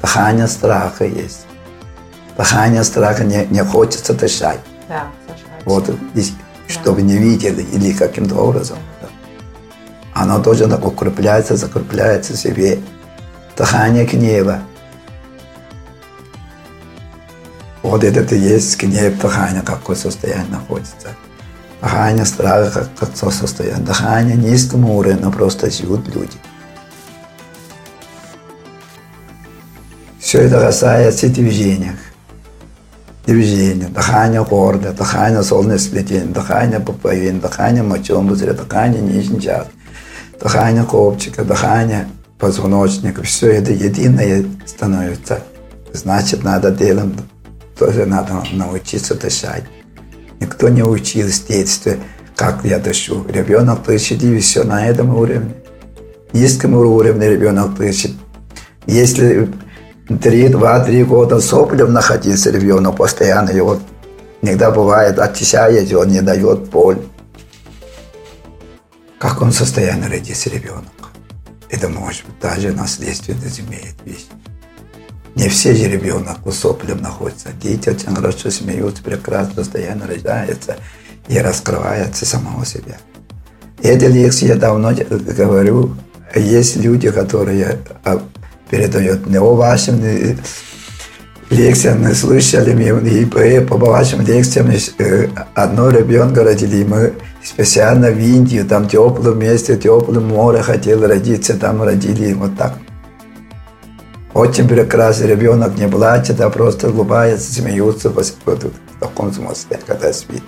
Дыхание страха есть дыхание страха не, не хочется дышать. Да, Вот, и, чтобы не видели или каким-то образом. Да. Оно тоже укрепляется, закрепляется в себе. Дыхание гнева. Вот это и есть гнев дыхания, какое состояние находится. Дыхание страха, как, как состояние. Дыхание низком уровне, но просто живут люди. Все это касается движения движение, дыхание гордое, дыхание солнечное сплетение, дыхание пуповин, дыхание мочом пузыря, дыхание нижний час, дыхание копчика, дыхание позвоночника. Все это единое становится. Значит, надо делом тоже надо научиться дышать. Никто не учил с детства, как я дышу. Ребенок дышит и все на этом уровне. Низком уровне ребенок дышит. Если три, два-три года соплем находился ребенок постоянно, вот иногда бывает очищает, он не дает боль. Как он состояние родится ребенок? Это может быть даже наследственность имеет вещь. Не все же ребенок у соплем находится. Дети очень хорошо смеются, прекрасно постоянно рождаются и раскрываются самого себя. Эти лекции я давно говорю. Есть люди, которые а, передает. Не о вашим лекциям не слышали мы, и по вашим лекциям одно ребенка родили. Мы специально в Индию, там теплое место, теплое море хотел родиться, там родили вот так. Очень прекрасный ребенок, не плачет, а просто улыбается, смеются в таком смысле, когда спит.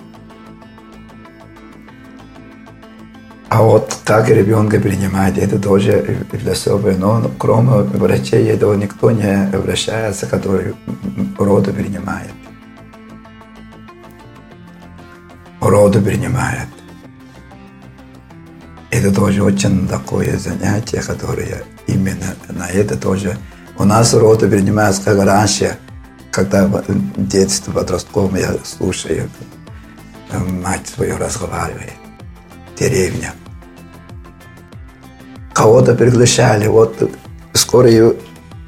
А вот как ребенка принимать, это тоже философия. Но кроме врачей этого никто не обращается, который роды принимает. Роды принимает. Это тоже очень такое занятие, которое именно на это тоже... У нас роды принимают, как раньше, когда в детстве, подростковом я слушаю, э, мать свою разговаривает, деревня. Кого-то приглашали, вот скоро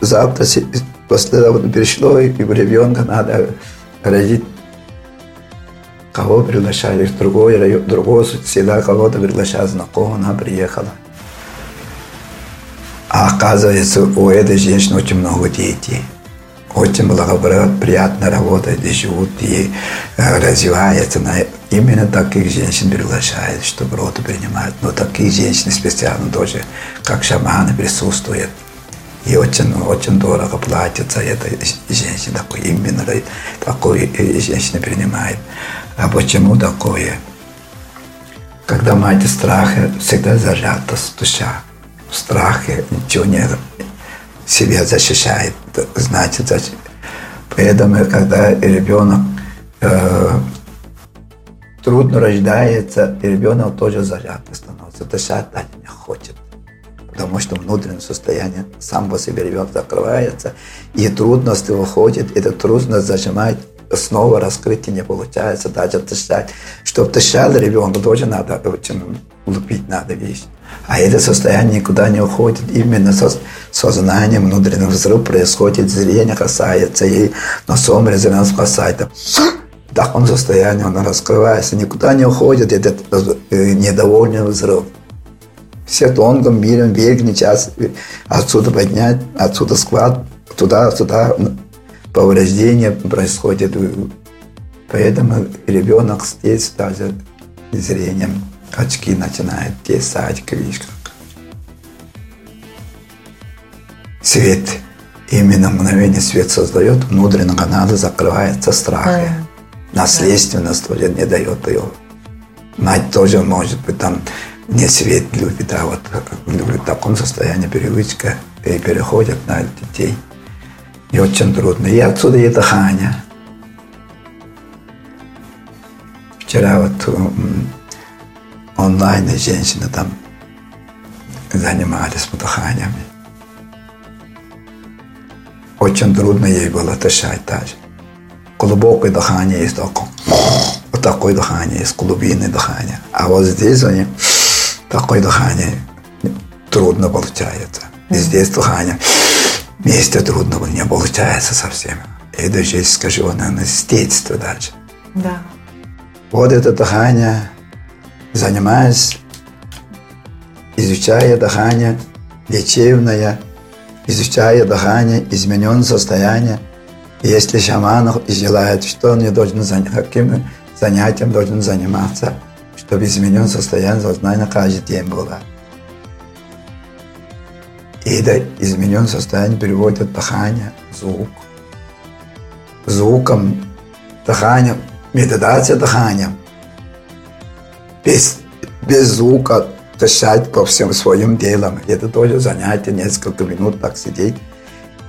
завтра, после того перешло, и ребенка надо родить кого приглашали в другой район, другого села, кого-то приглашали знакомого, она приехала. А оказывается, у этой женщины очень много детей. Очень благоприятно работает и живут, и э, развивается. Именно таких женщин приглашает, чтобы роды принимают. Но такие женщины специально тоже, как шаманы, присутствуют. И очень, очень дорого платят за это женщина, такой, именно такой женщина принимает. А почему такое? Когда мать страха всегда зажата душа. В страхе ничего себя защищает. Значит, поэтому, когда ребенок э, трудно рождается, ребенок тоже зажатый становится. Дышать даже не хочет. Потому что внутреннее состояние сам по себе ребенок закрывается, и трудности выходит, эта трудность зажимает снова раскрытие не получается, даже дышать. Чтобы дышал ребенку, тоже надо очень лупить надо вещь. А это состояние никуда не уходит. Именно со, сознанием внутренний взрыв происходит, зрение касается, и носом резонанс касается. В таком состоянии он раскрывается, никуда не уходит этот э, недовольный взрыв. Все тонком миром верхний час отсюда поднять, отсюда склад, туда, туда повреждение происходит. Поэтому ребенок здесь даже зрением очки начинает тесать, как. Свет, именно мгновение свет создает, внутренний канал закрывается страхом. Mm. Наследственность тоже не дает ее. Мать тоже может быть там не свет любит, а вот в таком состоянии привычка и переходит на детей – и очень трудно. И отсюда и дыхание. Вчера вот онлайн женщины там занимались дыханиями. Очень трудно ей было дышать даже. Глубокое дыхание есть такое. Вот такое дыхание есть, глубинное дыхание. А вот здесь они такое дыхание трудно получается. И здесь дыхание Вместе трудного не получается совсем. И даже, скажу, наверное, с детства даже. Да. Вот это дыхание, занимаясь, изучая дыхание, лечебное, изучая дыхание, измененное состояние. Если шаман желает, что он не должен заняться, каким занятием должен заниматься, чтобы измененное состояние сознания каждый день было. И это измененное состояние переводит дыхание, звук. Звуком, дыханием, медитация дыханием. Без, без звука дышать по всем своим делам. Это тоже занятие, несколько минут так сидеть.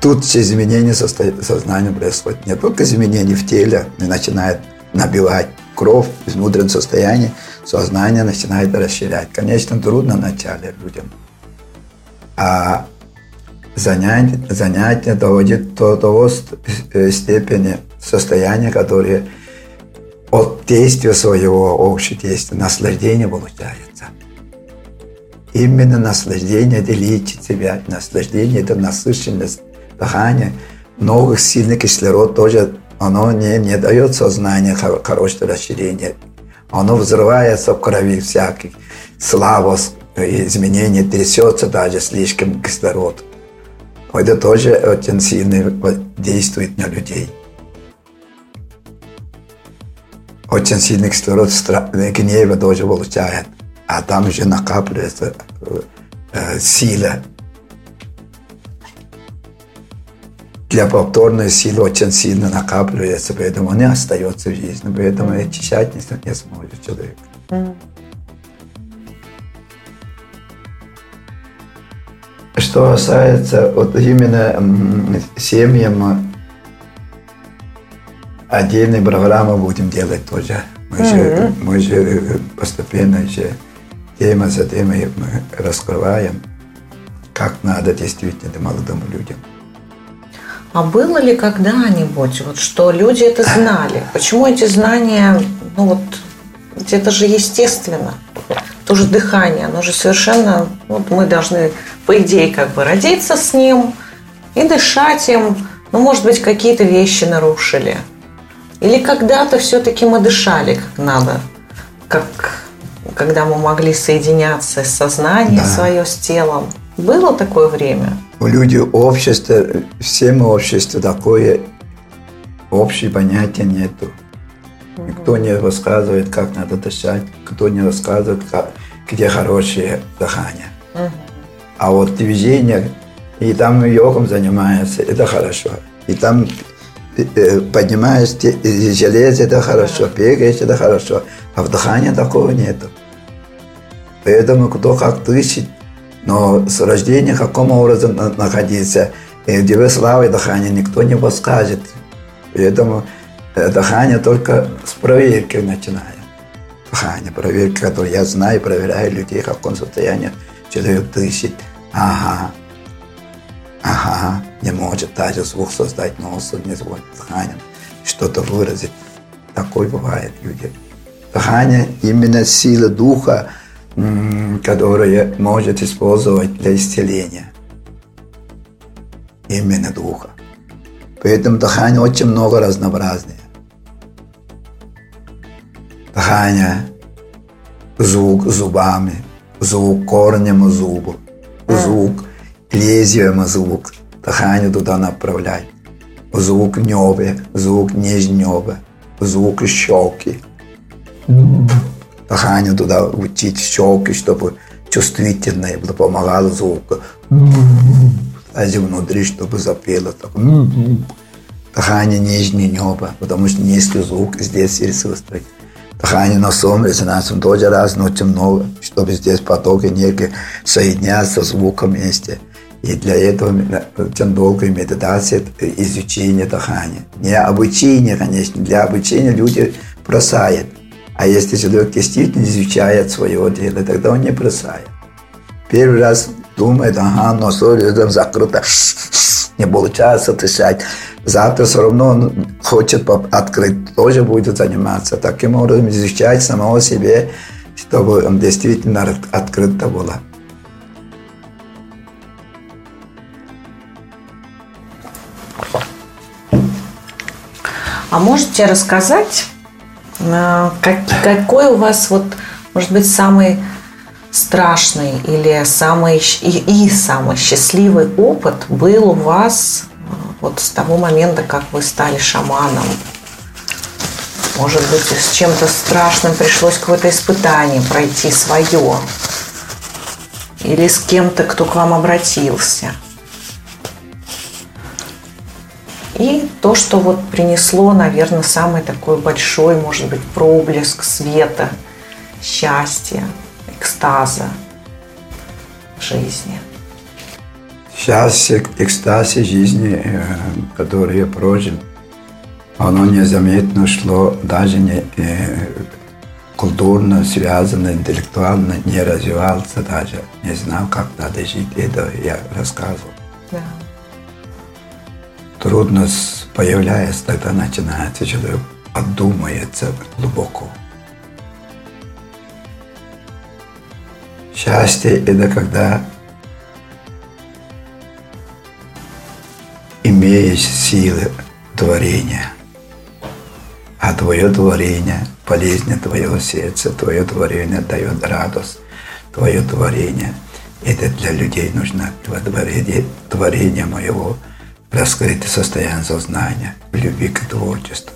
Тут все изменения сознания происходят. Не только изменения в теле, начинает набивать кровь из внутреннего состояния, сознание начинает расширять. Конечно, трудно вначале людям а занятие, занятие доводит до того э, степени состояния, которое от действия своего общего действия наслаждение получается. Именно наслаждение это лечит себя, наслаждение это насыщенность дыхания, новых сильный кислород тоже оно не, не дает сознанию хорошего расширения. Оно взрывается в крови всяких слабость, изменение трясется даже слишком кислород. Это тоже очень сильно действует на людей. Очень сильный кислород гнева тоже получает. А там уже накапливается э, сила. Для повторной силы очень сильно накапливается, поэтому не остается в жизни. Поэтому очищать не, не сможет человек. Что касается вот именно семьям, отдельные программы будем делать тоже. Мы, mm-hmm. же, мы же э, постепенно еще тема за темой мы раскрываем, как надо действительно молодым людям. А было ли когда-нибудь, вот, что люди это знали? Почему эти знания, ну вот, это же естественно. Тоже дыхание, оно же совершенно, вот мы должны, по идее, как бы родиться с ним и дышать им. Ну, может быть, какие-то вещи нарушили. Или когда-то все-таки мы дышали как надо, как когда мы могли соединяться с сознанием да. свое с телом. Было такое время? У людей общество, все мы общество такое, общее понятие нету. Никто не рассказывает, как надо дышать, кто не рассказывает, как, где хорошее дыхание. А вот движение, и там йогом занимается, это хорошо. И там э, э, поднимаешь железо, это хорошо, бегаешь, это хорошо. А в дыхании такого нету. Поэтому кто как дышит, но с рождения каком образом находиться, и где слава и дыхание никто не подскажет. Поэтому дыхание только с проверки начинает. Дыхание, проверки, которую я знаю, проверяю людей, в каком состоянии человек дышит. Ага, ага, не может даже звук создать носом, не звук дыханием, что-то выразить. Такое бывает люди. Дыхание именно сила духа, которое может использовать для исцеления. Именно духа. Поэтому дыхание очень много разнообразное. Дыхание, звук зубами, звук корнем зуба, звук лезвием звук. Дыхание туда направлять. Звук небе, звук нижнего, звук щеки дыхание туда учить щеки, чтобы чувствительное было, помогало звуку. Даже внутри, чтобы запело. Так. Дыхание нижнее небо, потому что низкий звук здесь присутствует. Дыхание носом, резонансом тоже раз, но очень много, чтобы здесь потоки некие соединяться звуком вместе. И для этого очень долгая медитация, изучение дыхания. Не обучение, конечно, для обучения люди бросают. А если человек действительно изучает свое дело, тогда он не бросает. Первый раз думает, ага, но там закрыто, не получается дышать. Завтра все равно он хочет открыть, тоже будет заниматься. Таким образом, изучать самого себе, чтобы он действительно открыто было. А можете рассказать, а, как, какой у вас вот, может быть, самый страшный или самый и, и самый счастливый опыт был у вас а, вот с того момента, как вы стали шаманом? Может быть, с чем-то страшным пришлось какое-то испытание пройти свое? Или с кем-то, кто к вам обратился? И то, что вот принесло, наверное, самый такой большой, может быть, проблеск света, счастья, экстаза в жизни. Счастье, экстаз жизни, э, который я прожил, оно незаметно шло, даже не э, культурно связано, интеллектуально не развивался даже, не знал, как надо жить. Это я рассказывал. Да трудность появляется, тогда начинается человек подумается глубоко. Счастье – это когда имеешь силы творения, а твое творение полезнее твоего сердца, твое творение дает радость, твое творение – это для людей нужно творение, творение моего – раскрытое состояние сознания, любви к творчеству.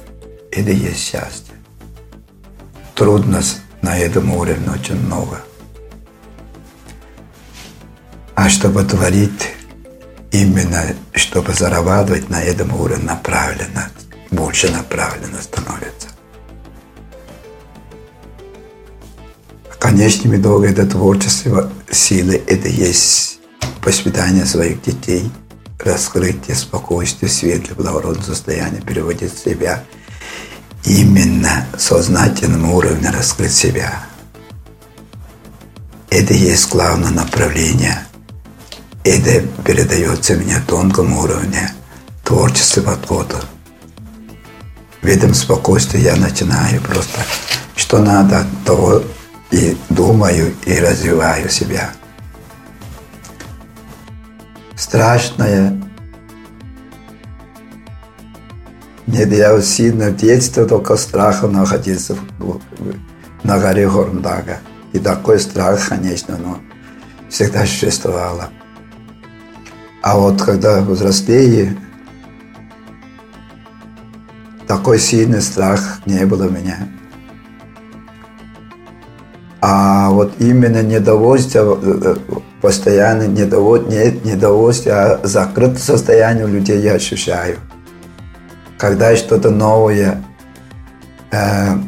Это есть счастье. Трудность на этом уровне очень много. А чтобы творить, именно чтобы зарабатывать на этом уровне направленно, больше направленно становится. Конечным итогом это творчество силы, это есть воспитание своих детей – раскрытие, спокойствие, светлое, благородное состояние, переводить себя именно сознательном уровне раскрыть себя. Это есть главное направление. Это передается мне тонком уровне, творческий подход. В этом спокойствии я начинаю просто, что надо, то и думаю, и развиваю себя. Страшное. Нет, я сильно в детстве только страхом находился на горе Горндага. И такой страх, конечно, но всегда существовало. А вот когда взрослее, такой сильный страх не было у меня. А вот именно недовольство, э, э, постоянно недовольствие, нет недовольствие, а закрытое состояние людей я ощущаю. Когда что-то новое э,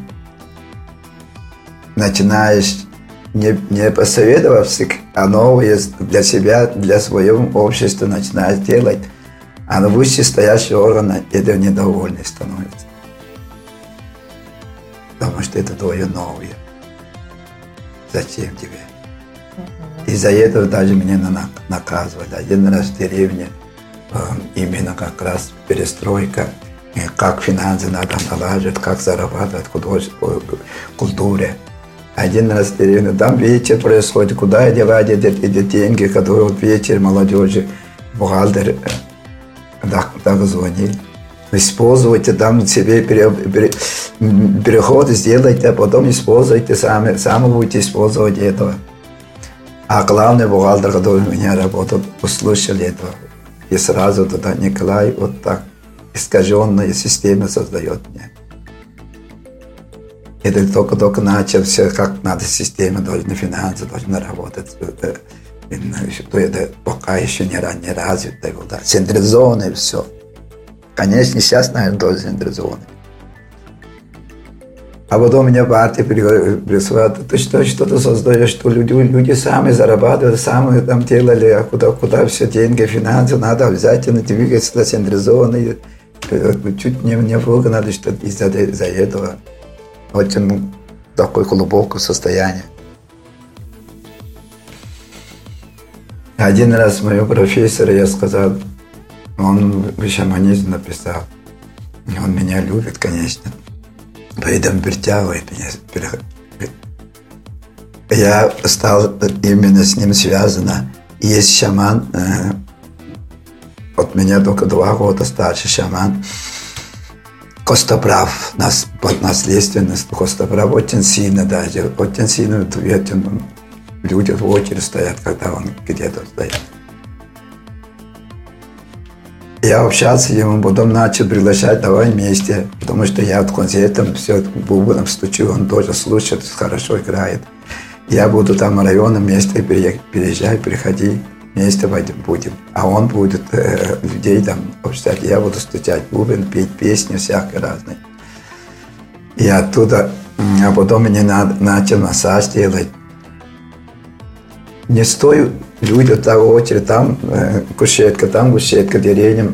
начинаешь не, не посоветовавшись, а новое для себя, для своего общества начинаешь делать, а на вышестоящие органы это недовольны становятся. Потому что это твое новое. Зачем тебе? Из-за этого даже меня наказывали. Один раз в деревне э, именно как раз перестройка, как финансы надо налаживать, как зарабатывать в культуре. Один раз в деревне, там вечер происходит, куда девать эти, эти деньги, которые вот вечер молодежи, бухгалтер э, так, так звонил. Используйте там себе пере, пере, переход сделайте, а потом используйте сами, сами будете использовать этого. А главный бухгалтер, который у меня работал, услышал этого. И сразу туда Николай вот так искаженная система создает мне. Это только-только начал все, как надо система должна, финансы должны работать. Что это пока еще не, не развито. Да. Централизованное все. Конечно, сейчас, наверное, тоже централизованное. А потом меня партия прислала, ты что, что ты создаешь, что люди, люди сами зарабатывают, сами там делали, а куда, куда все деньги, финансы, надо обязательно двигаться централизованно. Чуть не, не надо, что из-за из этого очень такое глубокое состояние. Один раз моему профессору я сказал, он шаманизм написал. Он меня любит, конечно. Поэтому притягивает меня. Я стал именно с ним связано. Есть шаман, э, от меня только два года старше шаман. Костоправ, нас, под наследственность Костоправ очень сильно даже, очень сильно ответен. Люди в очередь стоят, когда он где-то стоит. Я общался ним, потом начал приглашать, давай вместе, потому что я от концертом все бубном стучу, он тоже слушает, хорошо играет. Я буду там в районе вместе переезжай, приходи, вместе будем. А он будет э, людей там общать, я буду стучать бубен, петь песни всякие разные. И оттуда, а потом мне надо, начал массаж делать. Не стою, люди так очередь, там э, кушетка, там кушетка, деревня,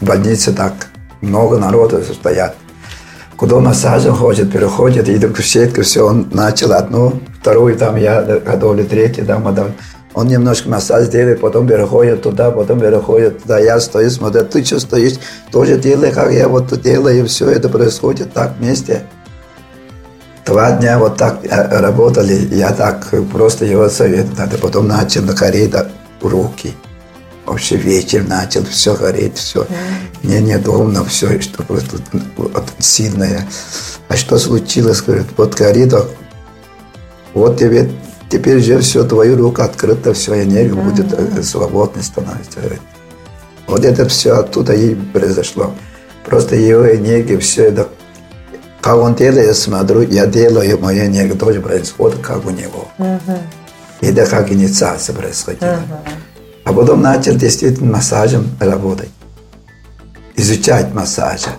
больница так, много народу стоят. Куда массажем хочет, переходит, и до кушетки, все, он начал одну, вторую, там я готовлю, третью, там, потом он немножко массаж делает, потом переходит туда, потом переходит туда. Я стою, смотрю, ты что стоишь, тоже делай, как я вот делаю, все это происходит так вместе. Два дня вот так э, работали, я так просто его совет надо. Потом начал гореть руки. Вообще вечер начал, все гореть, все. Mm. Мне неудобно, все, что просто вот, сильное. А что случилось? Говорит, вот горит, вот тебе Теперь же все, твою руку открыта, все, энергия mm-hmm. будет э, свободной становиться. Вот это все оттуда и произошло. Просто его энергия, все это, как он делает, я смотрю, я делаю, моя энергия тоже происходит, как у него. Mm-hmm. Это как инициация происходила. Mm-hmm. А потом начал действительно массажем работать. Изучать массажа.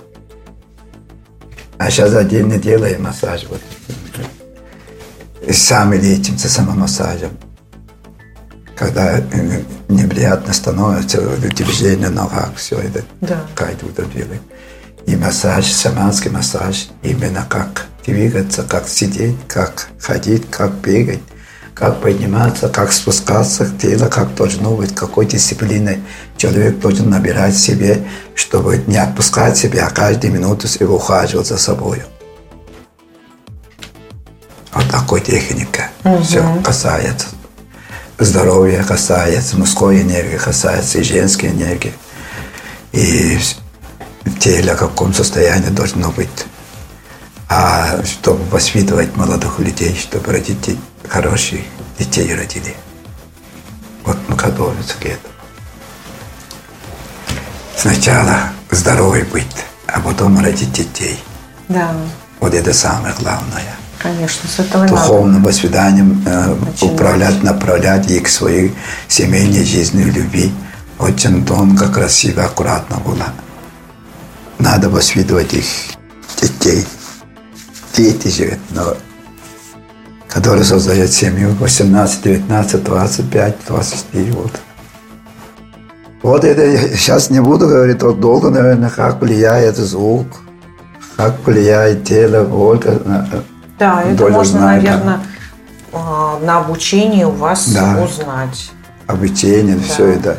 А сейчас отдельно делаю массаж. Вот сами лечимся самомассажем. Когда э, неприятно становится, движение на ногах, все это да. кайдут делает. И массаж, шаманский массаж, именно как двигаться, как сидеть, как ходить, как бегать, как подниматься, как спускаться к телу, как должно быть, какой дисциплиной человек должен набирать себе, чтобы не отпускать себя, а каждую минуту и ухаживать за собой. Вот такой техника. Угу. Все касается здоровья, касается мужской энергии, касается и женской энергии. И в теле в каком состоянии должно быть. А чтобы воспитывать молодых людей, чтобы родить хороших детей родили. Вот мы готовимся к этому. Сначала здоровый быть, а потом родить детей. Да. Вот это самое главное. Конечно, с этого Духовным надо. воспитанием э, управлять, направлять их к своей семейной жизни, любви. Очень тонко, красиво, аккуратно было. Надо воспитывать их детей. Дети же, но которые создают семью 18, 19, 25, 24 года. Вот это сейчас не буду говорить вот долго, наверное, как влияет звук, как влияет тело, боль, да, это можно, знает, наверное, да. на обучении у вас да. узнать. Обучение, да. все это.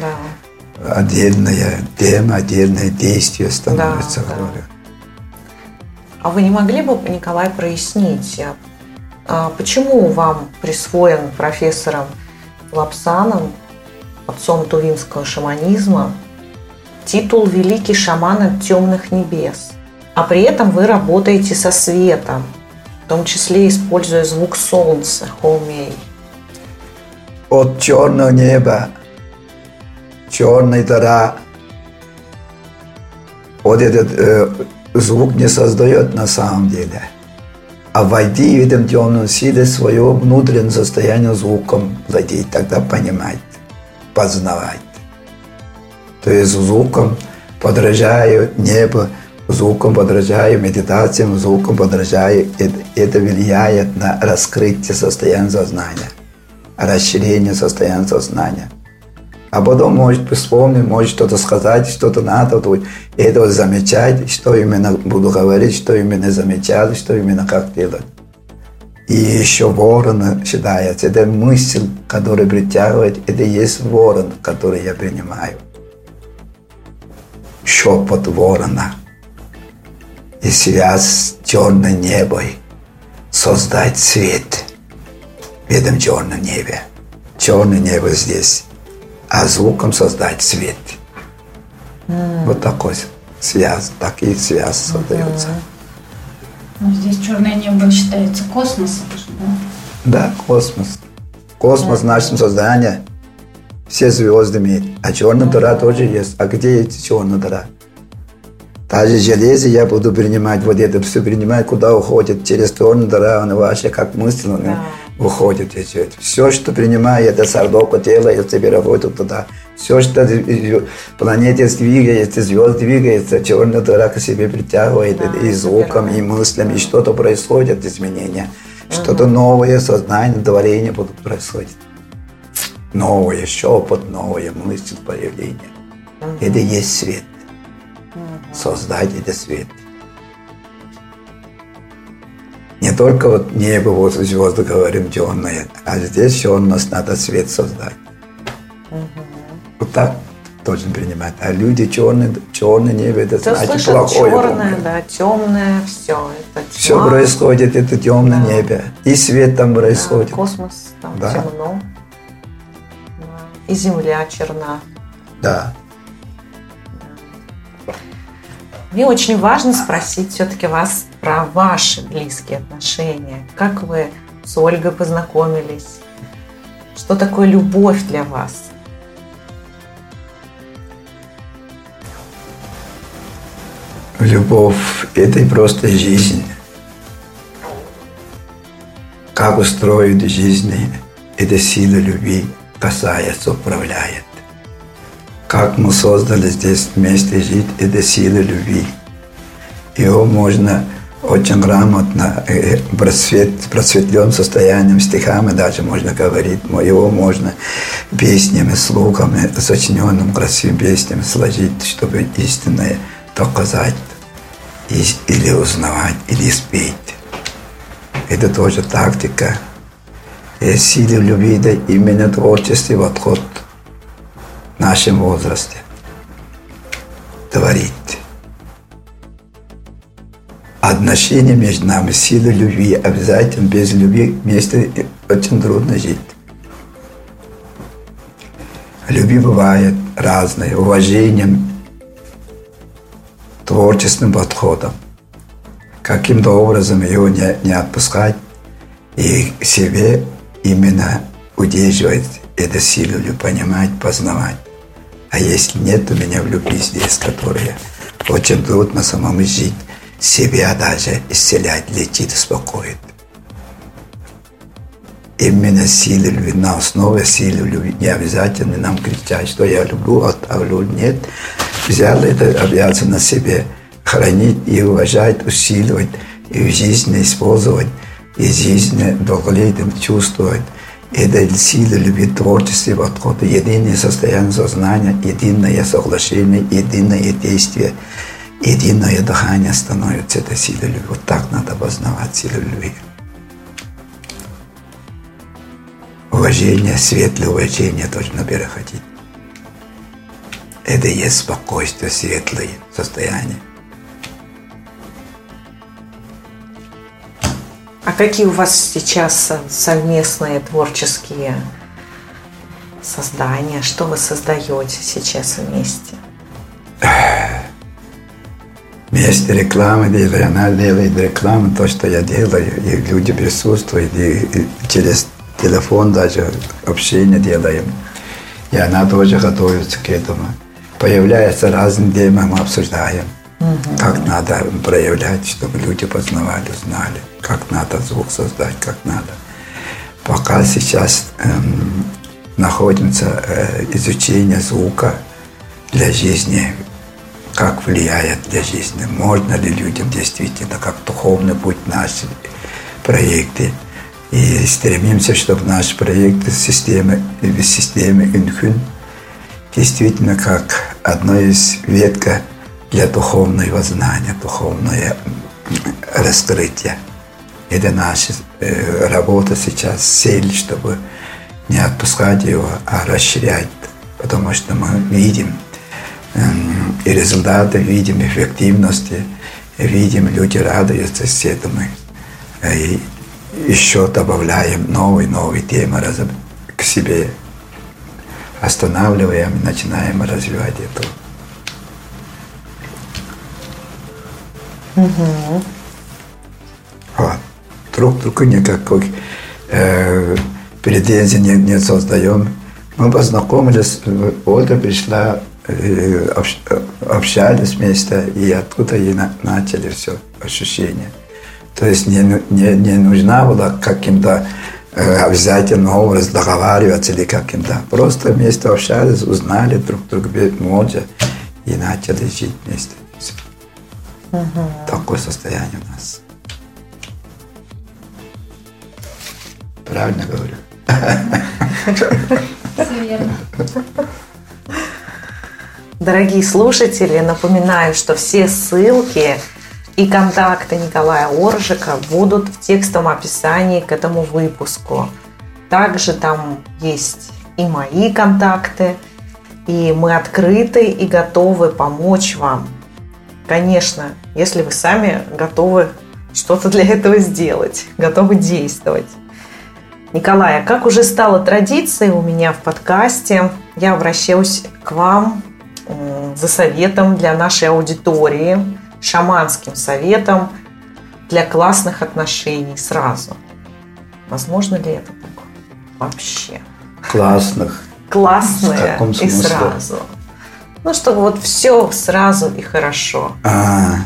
Да. Отдельная тема, отдельное действие становится. Да, да. А вы не могли бы, Николай, прояснить, а почему вам присвоен профессором Лапсаном, отцом тувинского шаманизма, титул «Великий шаман темных небес», а при этом вы работаете со светом – в том числе используя звук солнца, холмей. От черного неба, черной дыра, вот этот э, звук не создает на самом деле. А войди в этом темном силе свое внутреннее состояние звуком владеть, тогда понимать, познавать. То есть звуком подражаю небо, звуком подражаю, медитациям, звуком подражаю. Это, влияет на раскрытие состояния сознания, расширение состояния сознания. А потом может вспомнить, может что-то сказать, что-то надо, вот, это замечать, что именно буду говорить, что именно замечать, что именно как делать. И еще ворон считается, это мысль, которая притягивает, это и есть ворон, который я принимаю. Шепот ворона – и связь с черным небом, создать свет в этом черном небе. Черное небо здесь, а звуком создать свет. Mm. Вот такой связь, такие связь создаются. Mm. Ну, здесь черное небо считается космосом, да? Да, космос. Космос в нашем создании все звезды имеют. А черная дыра тоже есть. А где эти черные дыра? Даже железо я буду принимать, вот это все принимать, куда уходит, через сторону дыра, ваши, как мысли, да. уходит. Все, все, что принимаю, это сардока тела, я себе работаю туда. Все, что планете двигается, звезд двигается, черная дыра к себе притягивает, да, и звуком, и мыслями, и что-то происходит, изменения. Что-то новое, сознание, творение будут происходить. Новое, шепот, новые мысли, появление. Это и есть свет создать этот свет. Не только вот небо, вот звезды говорим темное, а здесь еще у нас надо свет создать. Угу. Вот так должен принимать. А люди черные, черное небо, это Кто значит плохое. черное, да, темное, все. Это тьма. Все происходит, это темное да. небо. И свет там происходит. Да, космос там да. темно. И земля черна. Да. Мне очень важно спросить все-таки вас про ваши близкие отношения. Как вы с Ольгой познакомились? Что такое любовь для вас? Любовь – это просто жизнь. Как устроить жизнь, эта сила любви касается, управляет как мы создали здесь вместе жить, это сила любви. Его можно очень грамотно, э, просвет, просветленным состоянием, стихами даже можно говорить. Его можно песнями, слухами, сочиненным красивым песнями сложить, чтобы истинное доказать или узнавать, или спеть. Это тоже тактика. И силы любви, да именно творческий подход нашем возрасте творить. Отношения между нами, сила любви, обязательно без любви вместе очень трудно жить. Любви бывает разные, уважением, творческим подходом. Каким-то образом его не, не отпускать и себе именно удерживать эту силу, понимать, познавать. А если нет у меня в любви здесь, которая очень трудно самому жить, себя даже исцелять, лечить, успокоить. Именно силы любви, на основе силы любви. Не обязательно нам кричать, что я люблю, а, а люблю нет. Взял это обязан на себе хранить и уважать, усиливать, и в жизни использовать, и в жизни долголетием чувствовать. Это сила любви, творчества, подхода, единое состояние сознания, единое соглашение, единое действие, единое дыхание становится этой силой любви. Вот так надо познавать силу любви. Уважение, светлое уважение должно переходить. Это и есть спокойствие, светлое состояние. Какие у вас сейчас совместные творческие создания? Что вы создаете сейчас вместе? Вместе рекламы делаю, она делает рекламу, то, что я делаю, и люди присутствуют, и, и через телефон даже общение делаем. И она тоже готовится к этому. Появляются разные темы, мы обсуждаем. Угу. Как надо проявлять, чтобы люди познавали, знали, как надо звук создать, как надо. Пока сейчас эм, находится э, изучение звука для жизни, как влияет для жизни, можно ли людям действительно, как духовный путь наши проекты. И стремимся, чтобы наш проект системы, системы Инхюн действительно как одно из ветка для духовного знания, духовное раскрытие. Это наша э, работа сейчас, цель, чтобы не отпускать его, а расширять, потому что мы видим э, и результаты, видим эффективности, видим, люди радуются с этим. И еще добавляем новые, новые темы к себе, останавливаем и начинаем развивать это. Угу. Вот. Друг другу никакой э, претензий не, не создаем. Мы познакомились, Оля пришла, э, общались вместе, и оттуда и на, начали все ощущения. То есть не, не, не нужна была каким-то э, обязательно образ договариваться или каким-то. Просто вместе общались, узнали друг друга молча и начали жить вместе. Угу. Такое состояние у нас. Правильно говорю? Дорогие слушатели, напоминаю, что все ссылки и контакты Николая Оржика будут в текстовом описании к этому выпуску. Также там есть и мои контакты, и мы открыты и готовы помочь вам Конечно, если вы сами готовы что-то для этого сделать, готовы действовать. Николай, а как уже стало традицией у меня в подкасте, я обращаюсь к вам за советом для нашей аудитории, шаманским советом для классных отношений сразу. Возможно ли это так вообще? Классных. Классные и сразу. Ну, чтобы вот все сразу и хорошо. А.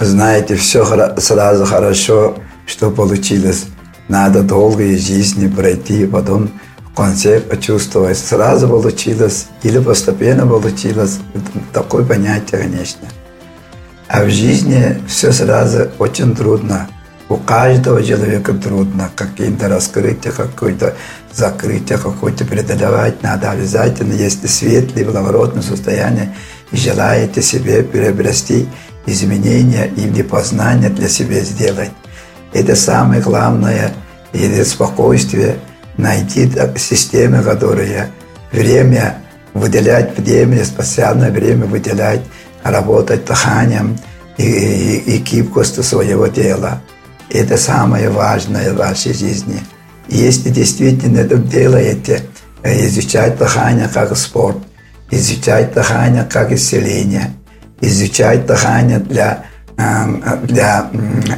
Знаете, все сразу хорошо, что получилось. Надо долгие жизни пройти, потом в конце почувствовать. Сразу получилось или постепенно получилось. Такое понятие, конечно. А в жизни все сразу очень трудно. У каждого человека трудно какие-то раскрытия, какое-то закрытие, какое-то преодолевать надо обязательно. Если светлое, благородное состояние, и желаете себе приобрести изменения или познания для себя сделать. Это самое главное, или спокойствие, найти системы, которые время выделять время, специальное время выделять, работать дыханием и, и, и гибкостью своего дела. Это самое важное в вашей жизни. Если действительно это делаете, э, изучать дыхание как спорт, изучать дыхание как исцеление, изучать дыхание для, эм, для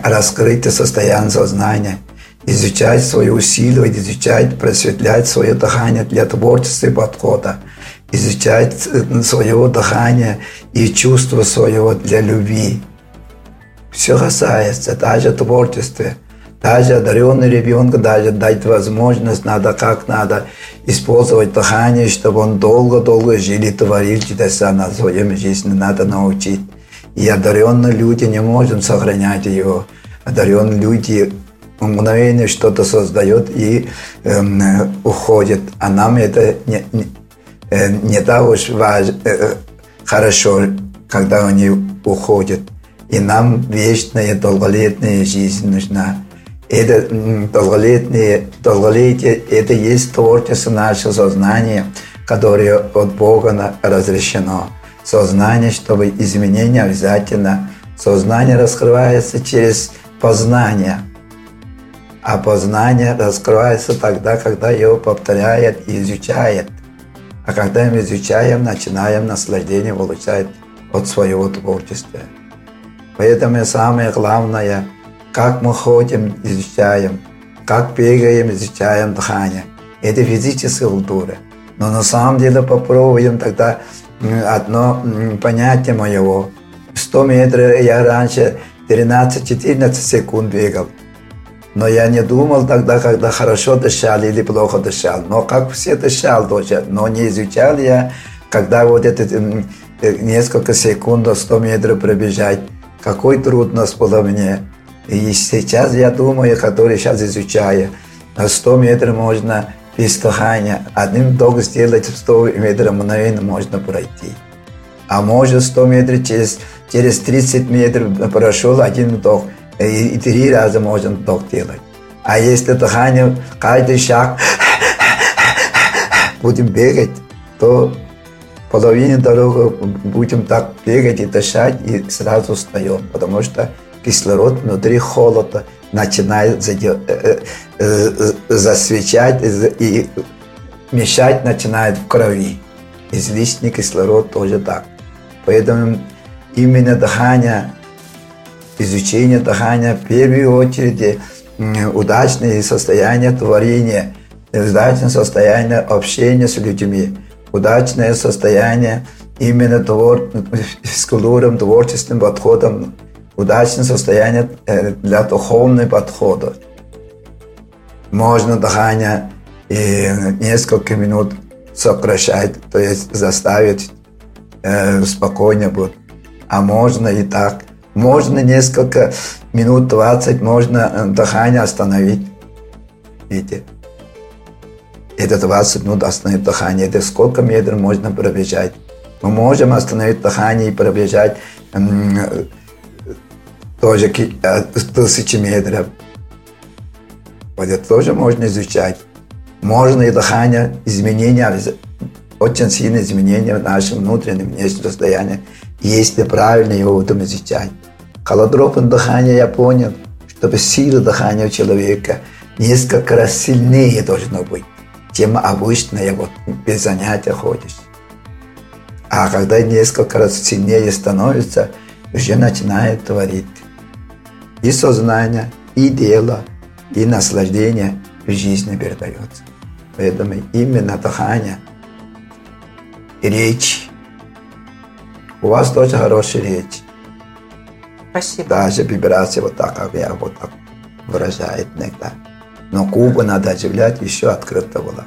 раскрытия состояния сознания, изучать свои усилия, изучать, просветлять свое дыхание для творчества и подхода, изучать э, свое дыхание и чувство своего для любви. Все касается даже творчества. Даже одаренный ребенка, даже дать возможность, надо как надо использовать дыхание, чтобы он долго-долго жил и творил чудеса на своем жизни, надо научить. И одаренные люди не можем сохранять его. Одаренные люди мгновение что-то создает и э, уходит. А нам это не, не, э, не так уж важ, э, хорошо, когда они уходят. И нам вечная долголетняя жизнь нужна. Это долголетнее, долголетие, это есть творчество нашего сознания, которое от Бога разрешено. Сознание, чтобы изменения обязательно. Сознание раскрывается через познание – а познание раскрывается тогда, когда его повторяет и изучает. А когда мы изучаем, начинаем наслаждение получать от своего творчества. Поэтому самое главное, как мы ходим, изучаем, как бегаем, изучаем дыхание. Это физическая культура. Но на самом деле попробуем тогда одно понятие моего. 100 метров я раньше 13-14 секунд бегал. Но я не думал тогда, когда хорошо дышал или плохо дышал. Но как все дышал тоже. Но не изучал я, когда вот это э, несколько секунд 100 метров пробежать. Какой трудность было мне. И сейчас я думаю, который сейчас изучаю, на 100 метров можно без дыхания. Одним вдох сделать 100 метров мгновенно можно пройти. А может 100 метров через, через 30 метров прошел один вдох – и, и три раза можно вдох делать. А если дыхание, каждый шаг будем бегать, то половину дороги будем так бегать и дышать, и сразу встаем, потому что кислород внутри холода начинает э, э, э, засвечать и мешать начинает в крови. Излишний кислород тоже так. Поэтому именно дыхание изучение дыхания, в первую очередь удачное состояние творения, удачное состояние общения с людьми, удачное состояние именно твор, физкультурным, творческим подходом, удачное состояние э, для духовного подхода. Можно дыхание и несколько минут сокращать, то есть заставить э, спокойно будет. А можно и так – можно несколько минут, 20, можно э, дыхание остановить. Видите? Это 20 минут остановить дыхание. Это сколько метров можно пробежать? Мы можем остановить дыхание и пробежать тоже э, тысячи метров. Вот это тоже можно изучать. Можно и дыхание, изменения, очень сильные изменения в нашем внутреннем внешнем состоянии, если правильно его будем изучать. Холодропом дыхания я понял, чтобы сила дыхания у человека несколько раз сильнее должно быть, чем обычно вот без занятия ходишь. А когда несколько раз сильнее становится, уже начинает творить. И сознание, и дело, и наслаждение в жизни передается. Поэтому именно дыхание речь. У вас тоже хорошая речь. Спасибо. Даже вибрация вот так, как я вот так выражает иногда. Но губы надо оживлять, еще открыто было.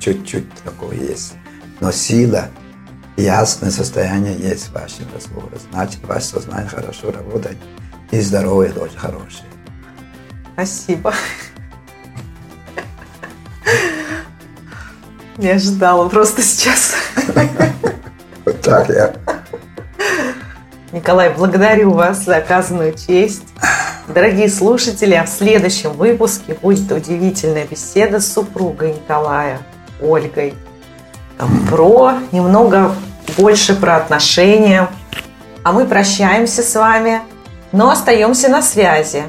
Чуть-чуть такое есть. Но сила, ясное состояние есть в вашем разговоре. Значит, ваше сознание хорошо работает. И здоровье тоже хорошее. Спасибо. Не ожидала просто сейчас. Так я. Николай, благодарю вас за оказанную честь. Дорогие слушатели, а в следующем выпуске будет удивительная беседа с супругой Николая, Ольгой. Про немного больше про отношения. А мы прощаемся с вами, но остаемся на связи.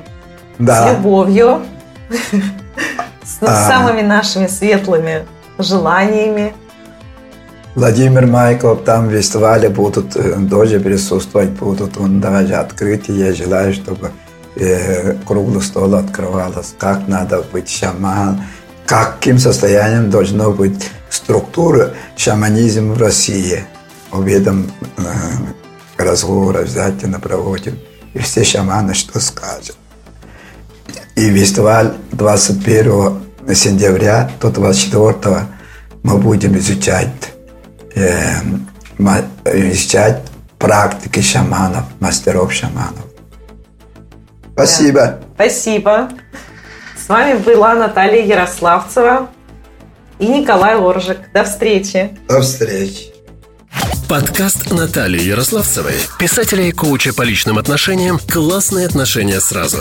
Да. С любовью, с А. самыми нашими светлыми желаниями. Владимир Майков там в фестивале будут э, тоже присутствовать, будут он даже открытие. Я желаю, чтобы э, круглый стол открывалось, как надо быть шаман, каким состоянием должно быть структура шаманизма в России. Об этом э, разговор обязательно проводим. И все шаманы что скажут. И фестиваль 21 сентября до 24 мы будем изучать, э, изучать практики шаманов, мастеров шаманов. Спасибо. Спасибо. С вами была Наталья Ярославцева и Николай Оржик. До встречи. До встречи. Подкаст Натальи Ярославцевой, писателя и коуча по личным отношениям «Классные отношения сразу».